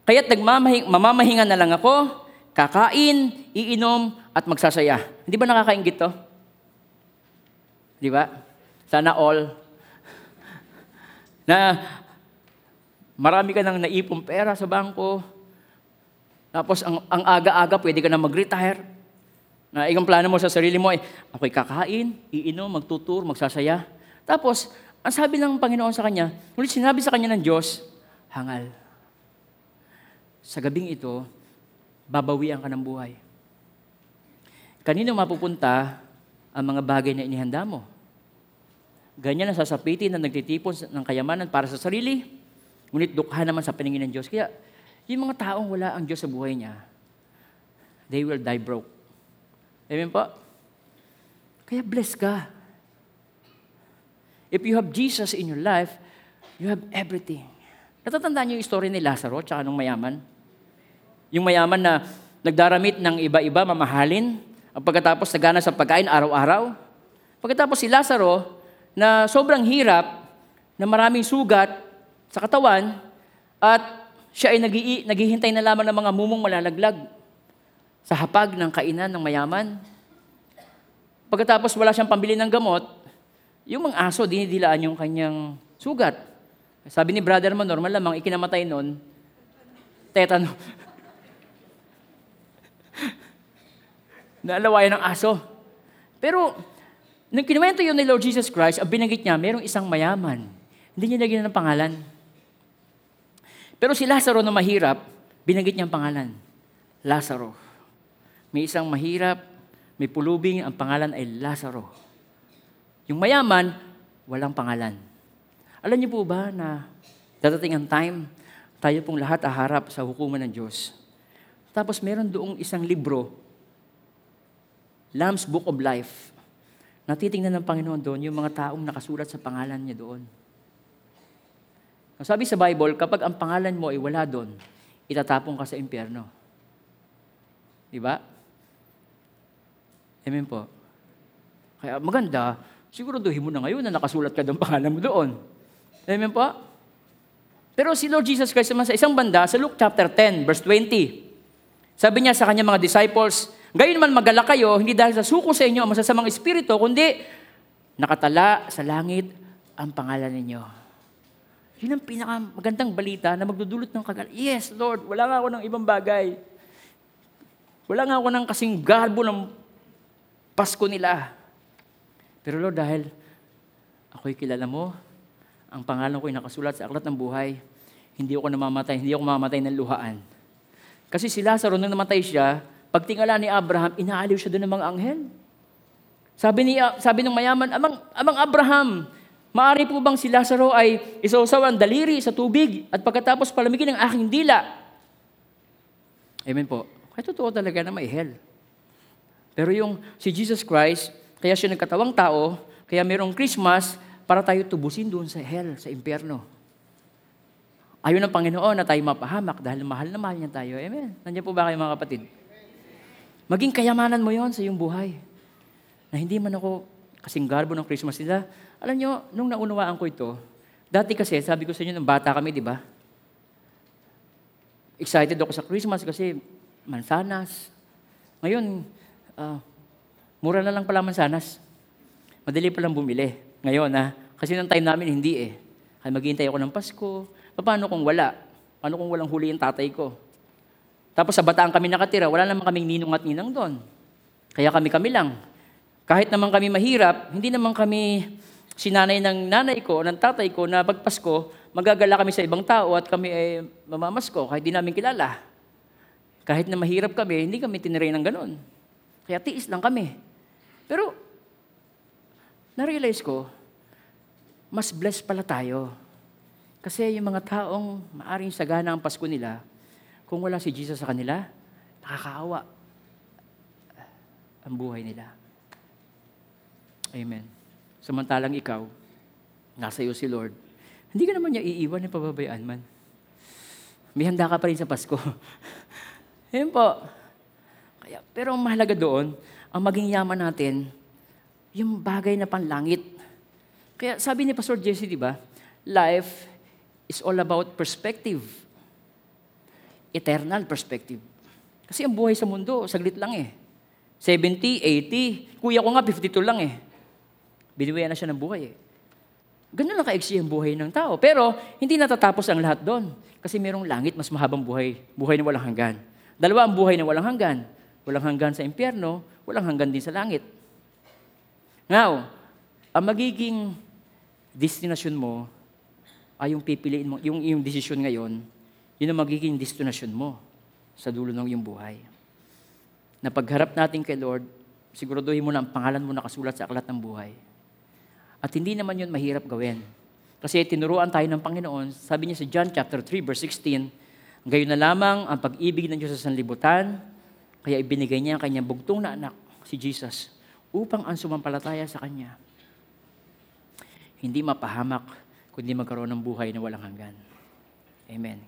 Kaya't nagmamahing, na lang ako, kakain, iinom, at magsasaya. Hindi ba nakakaingit to? Di ba? Sana all. [LAUGHS] Na marami ka nang naipong pera sa bangko. Tapos ang, ang aga-aga pwede ka na mag-retire. Na ikang plano mo sa sarili mo ay, ako'y kakain, iinom, magtutur, magsasaya. Tapos, ang sabi ng Panginoon sa kanya, ulit sinabi sa kanya ng Diyos, hangal. Sa gabing ito, babawian ka ng buhay. Kanino mapupunta ang mga bagay na inihanda mo? Ganyan ang sasapitin na nagtitipon ng kayamanan para sa sarili, ngunit dukha naman sa paningin ng Diyos. Kaya, yung mga taong wala ang Diyos sa buhay niya, they will die broke. Amen po? Kaya bless ka. If you have Jesus in your life, you have everything. Natatandaan niyo yung story ni Lazaro tsaka nung mayaman? Yung mayaman na nagdaramit ng iba-iba, mamahalin, at pagkatapos nagana sa pagkain araw-araw. Pagkatapos si Lazaro, na sobrang hirap, na maraming sugat sa katawan, at siya ay nag- naghihintay na lamang ng mga mumong malalaglag sa hapag ng kainan ng mayaman. Pagkatapos wala siyang pambili ng gamot, yung mga aso, dinidilaan yung kanyang sugat. Sabi ni brother mo, normal lamang, ikinamatay nun, tetano. [LAUGHS] Naalawayan ng aso. Pero, nung kinuwento yun ni Lord Jesus Christ, ang binanggit niya, mayroong isang mayaman. Hindi niya naging ng pangalan. Pero si Lazaro na mahirap, binanggit niya ang pangalan. Lazaro. May isang mahirap, may pulubing, ang pangalan ay Lazaro. Yung mayaman, walang pangalan. Alam niyo po ba na dadating ang time, tayo pong lahat aharap sa hukuman ng Diyos. Tapos meron doong isang libro, Lamb's Book of Life. Natitingnan ng Panginoon doon yung mga taong nakasulat sa pangalan niya doon. Sabi sa Bible, kapag ang pangalan mo ay wala doon, itatapon ka sa impyerno. Di ba? Amen po. Kaya maganda, siguraduhin mo na ngayon na nakasulat ka doon pangalan mo doon. Amen po? Pero si Lord Jesus Christ naman sa isang banda, sa Luke chapter 10, verse 20, sabi niya sa kanyang mga disciples, gayon man magala kayo, hindi dahil sa suko sa inyo ang masasamang espiritu, kundi nakatala sa langit ang pangalan ninyo. Yun ang pinakamagandang balita na magdudulot ng kagal. Yes, Lord, wala nga ako ng ibang bagay. Wala nga ako ng kasing garbo ng Pasko nila. Pero Lord, dahil ako'y kilala mo, ang pangalan ko'y nakasulat sa aklat ng buhay, hindi ako namamatay, hindi ako mamamatay ng luhaan. Kasi si Lazaro, nung namatay siya, pagtingala ni Abraham, inaaliw siya doon ng mga anghel. Sabi, ni, sabi ng mayaman, Amang, Amang Abraham, maari po bang si Lazaro ay isausaw ang daliri sa tubig at pagkatapos palamigin ang aking dila? Amen po. Kaya totoo talaga na may hell. Pero yung si Jesus Christ, kaya siya nagkatawang tao, kaya mayroong Christmas para tayo tubusin doon sa hell, sa impyerno. Ayaw ng Panginoon na tayo mapahamak dahil mahal na mahal niya tayo. Amen. Nandiyan po ba kayo mga kapatid? Maging kayamanan mo yon sa iyong buhay. Na hindi man ako kasing garbo ng Christmas nila. Alam nyo, nung naunawaan ko ito, dati kasi, sabi ko sa inyo, nung bata kami, di ba? Excited ako sa Christmas kasi mansanas. Ngayon, uh, mura na lang pala mansanas. Madali pa lang bumili. Ngayon, ha? Kasi nung time namin, hindi eh. Kaya maghihintay ako ng Pasko. Paano kung wala? Paano kung walang huli yung tatay ko? Tapos sa bataan kami nakatira, wala naman kaming ninong at ninang doon. Kaya kami-kami lang. Kahit naman kami mahirap, hindi naman kami sinanay ng nanay ko, ng tatay ko na pagpasko, magagala kami sa ibang tao at kami ay mamamasko kahit di namin kilala. Kahit na mahirap kami, hindi kami tiniray ng ganun. Kaya tiis lang kami. Pero, na-realize ko, mas blessed pala tayo. Kasi yung mga taong maaring sagana ang Pasko nila, kung wala si Jesus sa kanila, nakakaawa ang buhay nila. Amen. Samantalang ikaw, nasa iyo si Lord, hindi ka naman niya iiwan ng pababayaan man. May handa ka pa rin sa Pasko. [LAUGHS] Ayun po. Kaya, pero ang mahalaga doon, ang maging yaman natin, yung bagay na panlangit. Kaya sabi ni Pastor Jesse, di ba, life is all about perspective. Eternal perspective. Kasi ang buhay sa mundo, saglit lang eh. 70, 80. Kuya ko nga, 52 lang eh. Biniwayan na siya ng buhay eh. Ganun lang kaiksi ang buhay ng tao. Pero hindi natatapos ang lahat doon. Kasi mayroong langit, mas mahabang buhay. Buhay na walang hanggan. Dalawa ang buhay na walang hanggan. Walang hanggan sa impyerno, walang hanggan din sa langit. Now, ang magiging destinasyon mo ay yung pipiliin mo, yung, yung desisyon ngayon, yun ang magiging destinasyon mo sa dulo ng iyong buhay. Na pagharap natin kay Lord, siguraduhin mo na ang pangalan mo nakasulat sa aklat ng buhay. At hindi naman yun mahirap gawin. Kasi tinuruan tayo ng Panginoon, sabi niya sa John chapter 3 verse 16, gayon na lamang ang pag-ibig ng Diyos sa sanlibutan, kaya ibinigay niya ang kanyang bugtong na anak, si Jesus, upang ang sumampalataya sa Kanya, hindi mapahamak, kundi magkaroon ng buhay na walang hanggan. Amen.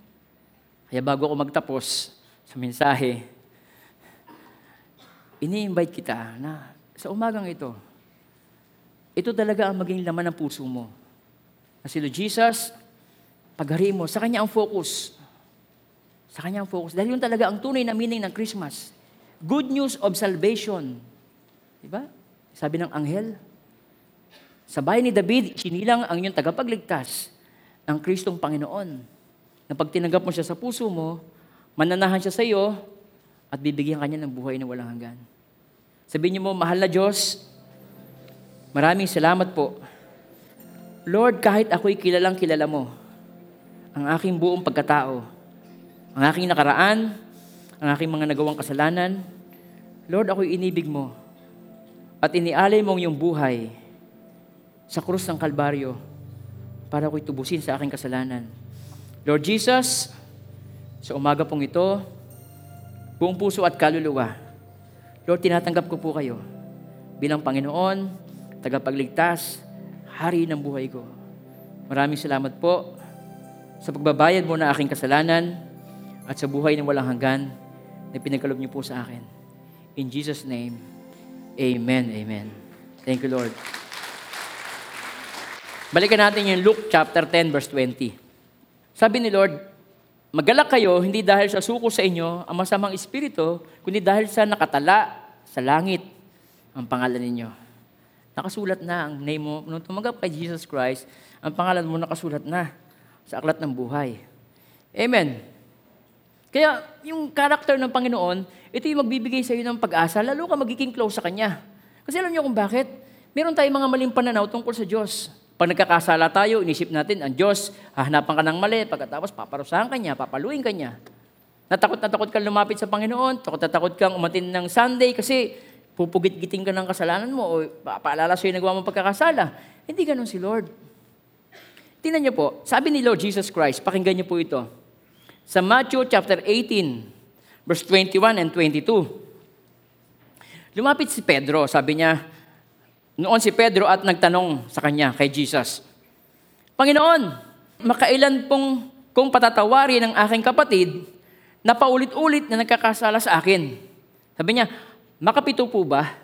Kaya bago ako magtapos sa mensahe, ini-invite kita na sa umagang ito, ito talaga ang maging laman ng puso mo. Na si Jesus, paghari mo, sa Kanya ang focus. Sa Kanya ang focus. Dahil yun talaga ang tunay na meaning ng Christmas. Good news of salvation. Diba? Sabi ng anghel, sa bahay ni David, sinilang ang iyong tagapagligtas, ang Kristong Panginoon. Na pag tinanggap mo siya sa puso mo, mananahan siya sa iyo, at bibigyan kanya ng buhay na walang hanggan. Sabihin niyo mo, mahal na Diyos, Maraming salamat po. Lord, kahit ako'y kilalang kilala mo, ang aking buong pagkatao, ang aking nakaraan, ang aking mga nagawang kasalanan, Lord, ako'y inibig mo at inialay mong yung buhay sa krus ng Kalbaryo para ako'y tubusin sa aking kasalanan. Lord Jesus, sa umaga pong ito, buong puso at kaluluwa, Lord, tinatanggap ko po kayo bilang Panginoon, tagapagligtas, hari ng buhay ko. Maraming salamat po sa pagbabayad mo na aking kasalanan at sa buhay ng walang hanggan na pinagkalob niyo po sa akin. In Jesus' name, Amen, Amen. Thank you, Lord. Balikan natin yung Luke chapter 10, verse 20. Sabi ni Lord, Magalak kayo, hindi dahil sa suko sa inyo ang masamang espiritu, kundi dahil sa nakatala sa langit ang pangalan ninyo. Nakasulat na ang name mo. Nung tumanggap kay Jesus Christ, ang pangalan mo nakasulat na sa aklat ng buhay. Amen. Kaya yung character ng Panginoon, ito yung magbibigay sa iyo ng pag-asa, lalo ka magiging close sa Kanya. Kasi alam niyo kung bakit? Meron tayong mga maling pananaw tungkol sa Diyos. Pag nagkakasala tayo, inisip natin, ang Diyos, hahanapan ka ng mali, pagkatapos paparusahan ka niya, papaluin ka niya. Natakot na takot kang lumapit sa Panginoon, takot na takot kang umatin ng Sunday kasi pupugit-giting ka ng kasalanan mo o pa- paalala sa'yo nagawa mong pagkakasala. Hindi ganun si Lord. Tingnan niyo po, sabi ni Lord Jesus Christ, pakinggan niyo po ito. Sa Matthew chapter 18, verse 21 and 22. Lumapit si Pedro, sabi niya, noon si Pedro at nagtanong sa kanya, kay Jesus, Panginoon, makailan pong kung patatawarin ng aking kapatid na paulit-ulit na nagkakasala sa akin? Sabi niya, makapito po ba?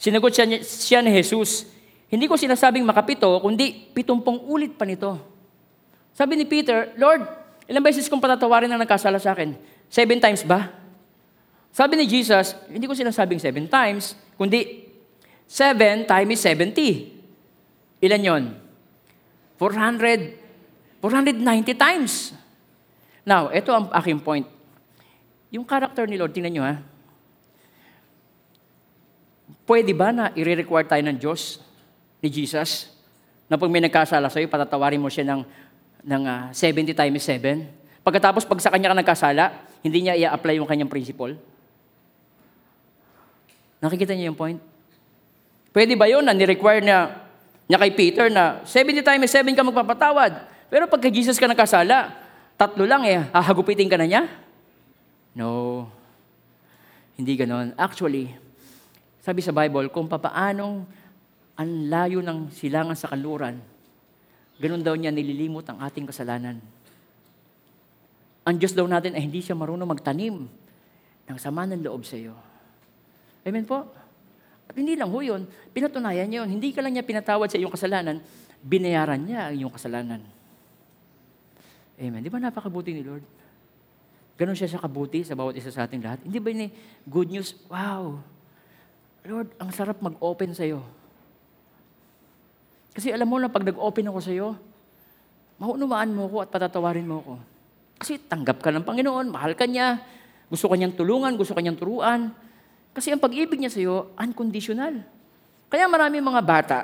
Sinagot siya, siya ni Jesus, hindi ko sinasabing makapito, kundi pitumpong ulit pa nito. Sabi ni Peter, Lord, ilang beses kong patatawarin na nagkasala sa akin? Seven times ba? Sabi ni Jesus, hindi ko sinasabing seven times, kundi seven times 70. Ilan yon? 400, 490 times. Now, ito ang aking point. Yung character ni Lord, tingnan nyo ha. Pwede ba na i-require tayo ng Diyos, ni Jesus, na pag may nagkasala sa'yo, patatawarin mo siya ng, ng ah, 70 times 7? Pagkatapos, pag sa kanya ka nagkasala, hindi niya i-apply yung kanyang principle? Nakikita niyo yung point? Pwede ba yun na ni-require niya, niya kay Peter na 70 times 7 ka magpapatawad? Pero pag kay Jesus ka nagkasala, tatlo lang eh, hahagupitin ka na niya? No. Hindi ganon. Actually, sabi sa Bible, kung papaanong ang layo ng silangan sa kanluran, ganun daw niya nililimot ang ating kasalanan. Ang Diyos daw natin ay hindi siya marunong magtanim ng sama ng loob sa iyo. Amen po? At hindi lang ho yun, pinatunayan niya yun. Hindi ka lang niya pinatawad sa iyong kasalanan, binayaran niya ang iyong kasalanan. Amen. Di ba napakabuti ni Lord? Ganon siya siya kabuti sa bawat isa sa ating lahat. Hindi ba ni good news? Wow! Lord, ang sarap mag-open sa iyo. Kasi alam mo na pag nag-open ako sa iyo, maunawaan mo ko at patatawarin mo ko. Kasi tanggap ka ng Panginoon, mahal ka niya, gusto ka niyang tulungan, gusto ka niyang turuan. Kasi ang pag-ibig niya sa iyo, unconditional. Kaya marami mga bata,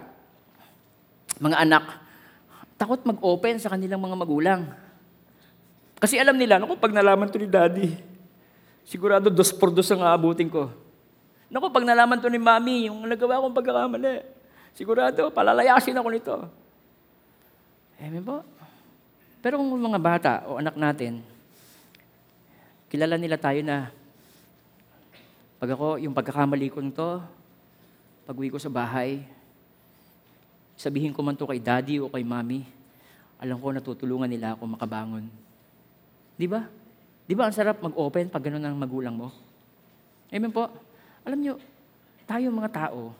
mga anak, takot mag-open sa kanilang mga magulang. Kasi alam nila, naku, pag nalaman to ni daddy, sigurado dos por dos ang aabutin ko. Naku, pag nalaman to ni mami, yung nagawa kong pagkakamali, sigurado, palalayasin ako nito. Amen po. Pero kung mga bata o anak natin, kilala nila tayo na pag ako, yung pagkakamali ko nito, pag uwi ko sa bahay, sabihin ko man to kay daddy o kay mami, alam ko natutulungan nila ako makabangon. Di ba? Di ba ang sarap mag-open pag ganun ang magulang mo? Amen po. Alam nyo, tayo mga tao,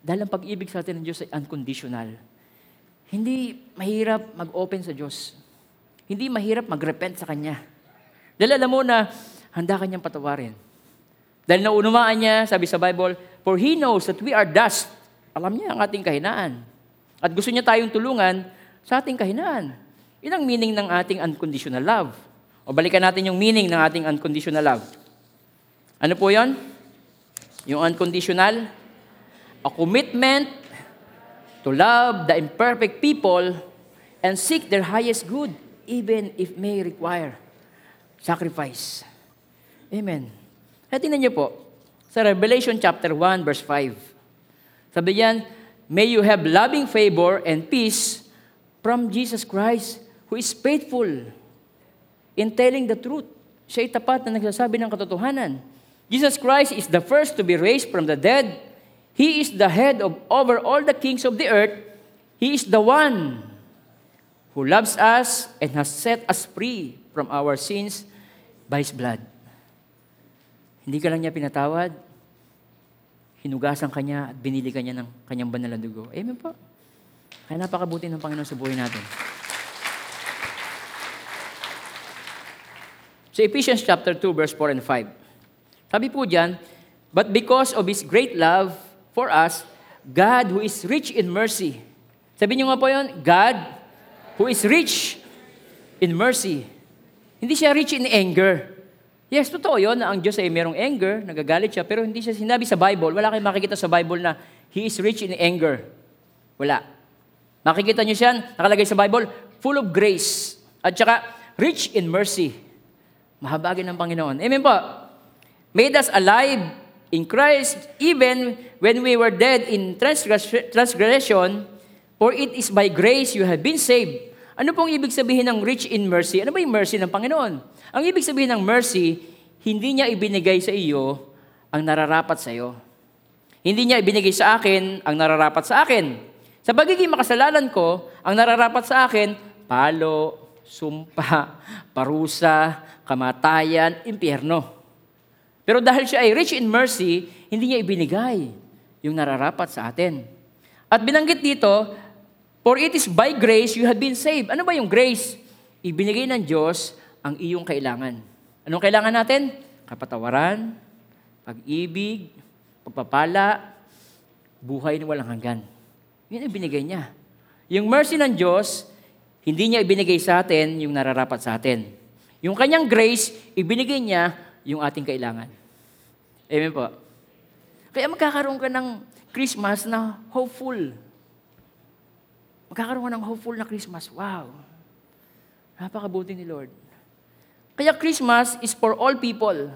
dahil ang pag-ibig sa atin ng Diyos ay unconditional. Hindi mahirap mag-open sa Diyos. Hindi mahirap mag-repent sa Kanya. Dahil alam mo na handa Kanyang patawarin. Dahil naunumaan niya, sabi sa Bible, For He knows that we are dust. Alam niya ang ating kahinaan. At gusto niya tayong tulungan sa ating kahinaan. Yun ang meaning ng ating unconditional love. O balikan natin yung meaning ng ating unconditional love. Ano po yon? Yung unconditional, a commitment to love the imperfect people and seek their highest good, even if may require sacrifice. Amen. Kaya tingnan niyo po, sa Revelation chapter 1, verse 5. Sabi diyan, May you have loving favor and peace from Jesus Christ, who is faithful in telling the truth. Siya'y tapat na nagsasabi ng katotohanan. Jesus Christ is the first to be raised from the dead. He is the head of over all the kings of the earth. He is the one who loves us and has set us free from our sins by His blood. Hindi ka lang niya pinatawad, hinugasan ka niya at binili ka niya ng kanyang banal na dugo. Amen po. Kaya napakabuti ng Panginoon sa buhay natin. Sa Ephesians chapter 2, verse 4 and 5. Sabi po diyan, But because of His great love for us, God who is rich in mercy. Sabihin niyo nga po yun, God who is rich in mercy. Hindi siya rich in anger. Yes, totoo yun na ang Diyos ay merong anger, nagagalit siya, pero hindi siya sinabi sa Bible. Wala kayong makikita sa Bible na He is rich in anger. Wala. Makikita niyo siya, nakalagay sa Bible, full of grace. At saka, rich in mercy. Mahabagin ng Panginoon. Amen po. Made us alive in Christ, even when we were dead in transgress- transgression, for it is by grace you have been saved. Ano pong ibig sabihin ng rich in mercy? Ano ba yung mercy ng Panginoon? Ang ibig sabihin ng mercy, hindi niya ibinigay sa iyo ang nararapat sa iyo. Hindi niya ibinigay sa akin ang nararapat sa akin. Sa pagiging makasalanan ko, ang nararapat sa akin, palo, sumpa, parusa, kamatayan, impyerno. Pero dahil siya ay rich in mercy, hindi niya ibinigay yung nararapat sa atin. At binanggit dito, For it is by grace you have been saved. Ano ba yung grace? Ibinigay ng Diyos ang iyong kailangan. Anong kailangan natin? Kapatawaran, pag-ibig, pagpapala, buhay na walang hanggan. Yun ang binigay niya. Yung mercy ng Diyos, hindi niya ibinigay sa atin yung nararapat sa atin. Yung kanyang grace, ibinigay niya yung ating kailangan. Amen po. Kaya magkakaroon ka ng Christmas na hopeful. Magkakaroon ka ng hopeful na Christmas. Wow. Napakabuti ni Lord. Kaya Christmas is for all people.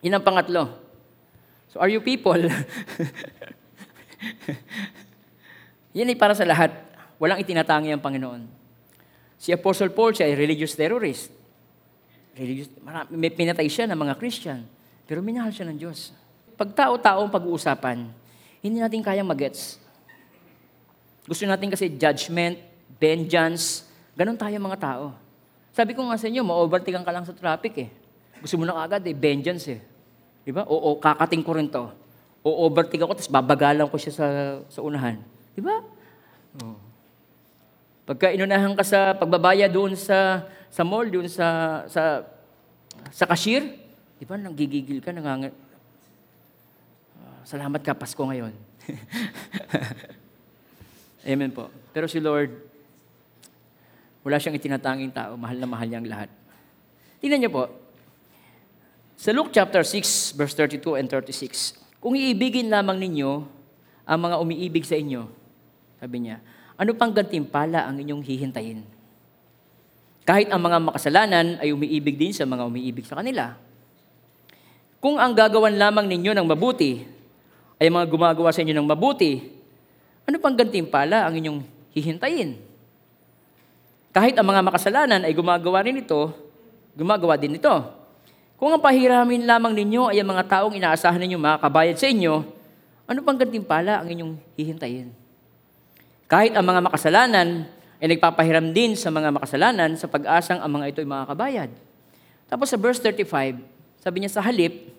Yan ang pangatlo. So are you people? [LAUGHS] Yan ay para sa lahat. Walang itinatangi ang Panginoon. Si Apostle Paul, siya ay religious terrorist. Religious, marami, may pinatay siya ng mga Christian. Pero minahal siya ng Diyos. Pag tao-tao ang pag-uusapan, hindi natin kayang magets. Gusto natin kasi judgment, vengeance, ganun tayo mga tao. Sabi ko nga sa inyo, ma-overtaken ka lang sa traffic eh. Gusto mo na agad eh, vengeance eh. Di ba? Oo, kakating ko rin to. O overtake ako, tapos babagalan ko siya sa, sa unahan. Di ba? Oh. Pagka inunahan ka sa pagbabaya doon sa sa mall, doon sa sa sa cashier, di ba, nanggigigil ka, nangang... Uh, salamat ka, Pasko ngayon. [LAUGHS] Amen po. Pero si Lord, wala siyang itinatanging tao, mahal na mahal niya ang lahat. Tingnan niyo po, sa Luke chapter 6, verse 32 and 36, kung iibigin lamang ninyo ang mga umiibig sa inyo, sabi niya, ano pang gantimpala ang inyong hihintayin? Kahit ang mga makasalanan ay umiibig din sa mga umiibig sa kanila. Kung ang gagawan lamang ninyo ng mabuti ay mga gumagawa sa inyo ng mabuti, ano pang gantimpala ang inyong hihintayin? Kahit ang mga makasalanan ay gumagawa rin ito, gumagawa din ito. Kung ang pahiramin lamang ninyo ay ang mga taong inaasahan ninyo makakabayad sa inyo, ano pang gantimpala ang inyong hihintayin? Kahit ang mga makasalanan ay nagpapahiram din sa mga makasalanan sa pag-asang ang mga ito ay makakabayad. Tapos sa verse 35, sabi niya sa halip,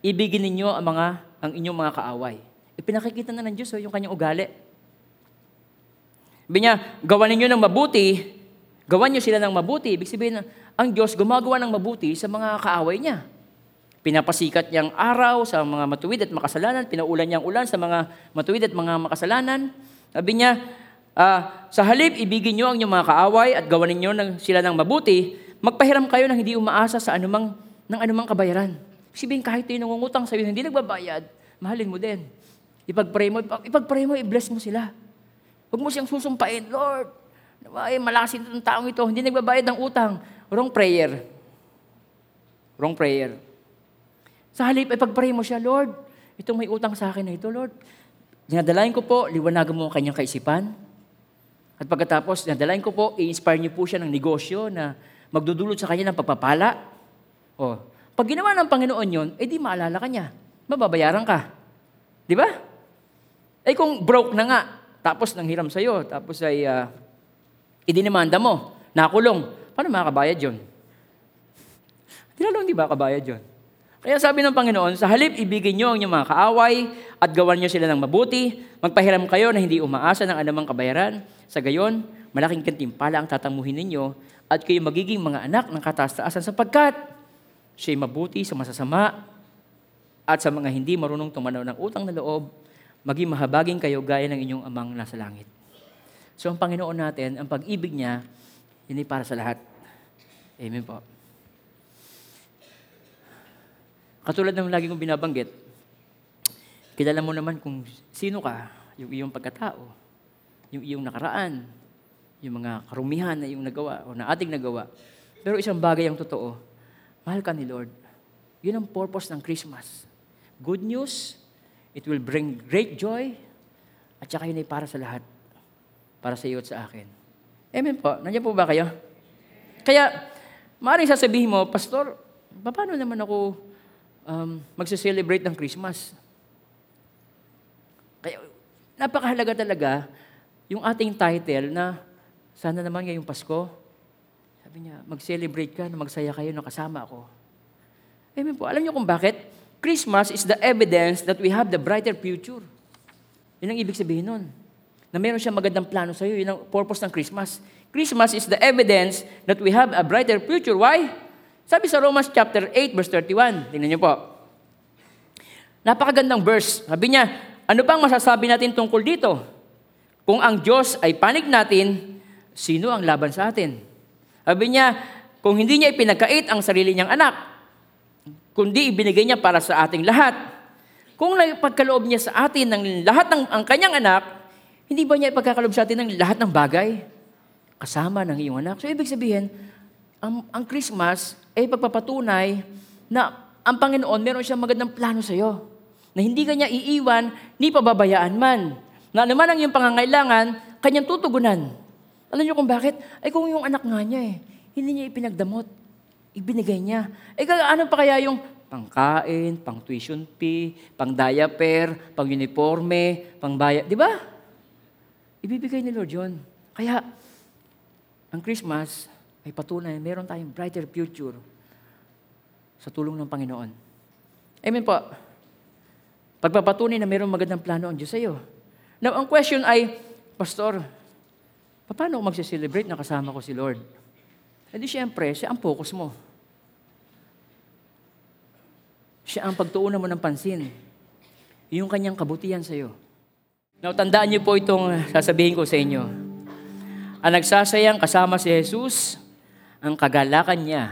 ibigin ninyo ang mga ang inyong mga kaaway. Ipinakikita na ng Diyos oh, yung kanyang ugali. Sabi niya, gawan ninyo ng mabuti Gawan niyo sila ng mabuti. Ibig sabihin, ang Diyos gumagawa ng mabuti sa mga kaaway niya. Pinapasikat niyang araw sa mga matuwid at makasalanan. Pinaulan niyang ulan sa mga matuwid at mga makasalanan. Sabi niya, uh, sa halip, ibigin niyo ang inyong mga kaaway at gawan ninyo ng, sila ng mabuti. Magpahiram kayo ng hindi umaasa sa anumang, ng anumang kabayaran. Sabihin, kahit tayo nangungutang sa'yo, hindi nagbabayad, mahalin mo din. Ipag-pray mo, ipag-pray mo, i-bless mo sila. Huwag mo siyang susumpain, Lord, ay, malakas itong taong ito, hindi nagbabayad ng utang. Wrong prayer. Wrong prayer. Sa halip, ay pag-pray mo siya, Lord, itong may utang sa akin na ito, Lord, dinadalain ko po, liwanagan mo ang kanyang kaisipan. At pagkatapos, dinadalain ko po, i-inspire niyo po siya ng negosyo na magdudulot sa kanya ng pagpapala. O, pag ginawa ng Panginoon yon, eh di maalala ka niya. Mababayaran ka. Di ba? Eh kung broke na nga, tapos nanghiram sa'yo, tapos ay uh, idinimanda mo, nakulong, paano makakabayad yun? Di ba kabayad yun? Kaya sabi ng Panginoon, sa halip ibigin niyo ang inyong mga kaaway at gawan niyo sila ng mabuti, magpahiram kayo na hindi umaasa ng anumang kabayaran. Sa gayon, malaking kantimpala ang tatamuhin ninyo at kayo magiging mga anak ng kataas-taasan sapagkat siya'y mabuti sa masasama at sa mga hindi marunong tumanaw ng utang na loob, maging mahabagin kayo gaya ng inyong amang nasa langit. So ang Panginoon natin, ang pag-ibig niya, hindi para sa lahat. Amen po. Katulad ng lagi kong binabanggit, kilala mo naman kung sino ka, yung iyong pagkatao, yung iyong nakaraan, yung mga karumihan na iyong nagawa o na ating nagawa. Pero isang bagay ang totoo, mahal ka ni Lord. Yun ang purpose ng Christmas. Good news, it will bring great joy, at saka yun ay para sa lahat. Para sa iyo at sa akin. Amen po. Nandiyan po ba kayo? Kaya, maaaring sasabihin mo, Pastor, paano naman ako um, magse-celebrate ng Christmas? Kaya, napakahalaga talaga yung ating title na sana naman ngayong Pasko, sabi niya, mag-celebrate ka na magsaya kayo na kasama ako. Amen po. Alam niyo kung bakit? Christmas is the evidence that we have the brighter future. Yun ang ibig sabihin nun. Na meron siyang magandang plano sa iyo. Yun ang purpose ng Christmas. Christmas is the evidence that we have a brighter future. Why? Sabi sa Romans chapter 8, verse 31. Tingnan niyo po. Napakagandang verse. Sabi niya, ano pang masasabi natin tungkol dito? Kung ang Diyos ay panig natin, sino ang laban sa atin? Sabi niya, kung hindi niya ipinagkait ang sarili niyang anak, kundi ibinigay niya para sa ating lahat. Kung nagpagkaloob niya sa atin ng lahat ng ang kanyang anak, hindi ba niya ipagkakaloob sa atin ng lahat ng bagay? Kasama ng iyong anak. So ibig sabihin, ang, ang Christmas ay pagpapatunay na ang Panginoon meron siyang magandang plano sa iyo. Na hindi kanya iiwan, ni pababayaan man. Na naman ang iyong pangangailangan, kanyang tutugunan. Alam niyo kung bakit? Ay kung yung anak nga niya eh, hindi niya ipinagdamot. Ibinigay niya. Eh ano pa kaya yung pangkain, pang tuition fee, pang diaper, pang uniforme, pang bayad. Di ba? Ibibigay ni Lord yun. Kaya, ang Christmas ay patunay, meron tayong brighter future sa tulong ng Panginoon. Amen po. Pagpapatunay na mayroong magandang plano ang Diyos sa iyo. Now, ang question ay, Pastor, paano ako magse-celebrate na kasama ko si Lord? E di siyempre, siya ang focus mo. Siya ang pagtuunan mo ng pansin. Yung kanyang kabutihan sa iyo. Now, tandaan niyo po itong sasabihin ko sa inyo. Ang nagsasayang kasama si Jesus, ang kagalakan niya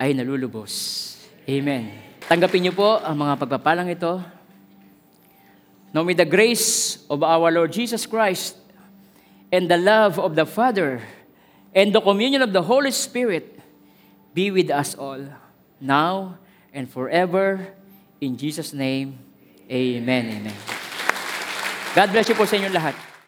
ay nalulubos. Amen. Tanggapin niyo po ang mga pagpapalang ito. Now may the grace of our Lord Jesus Christ and the love of the Father and the communion of the Holy Spirit be with us all, now and forever. In Jesus' name, Amen. Amen. God bless you po sa inyong lahat.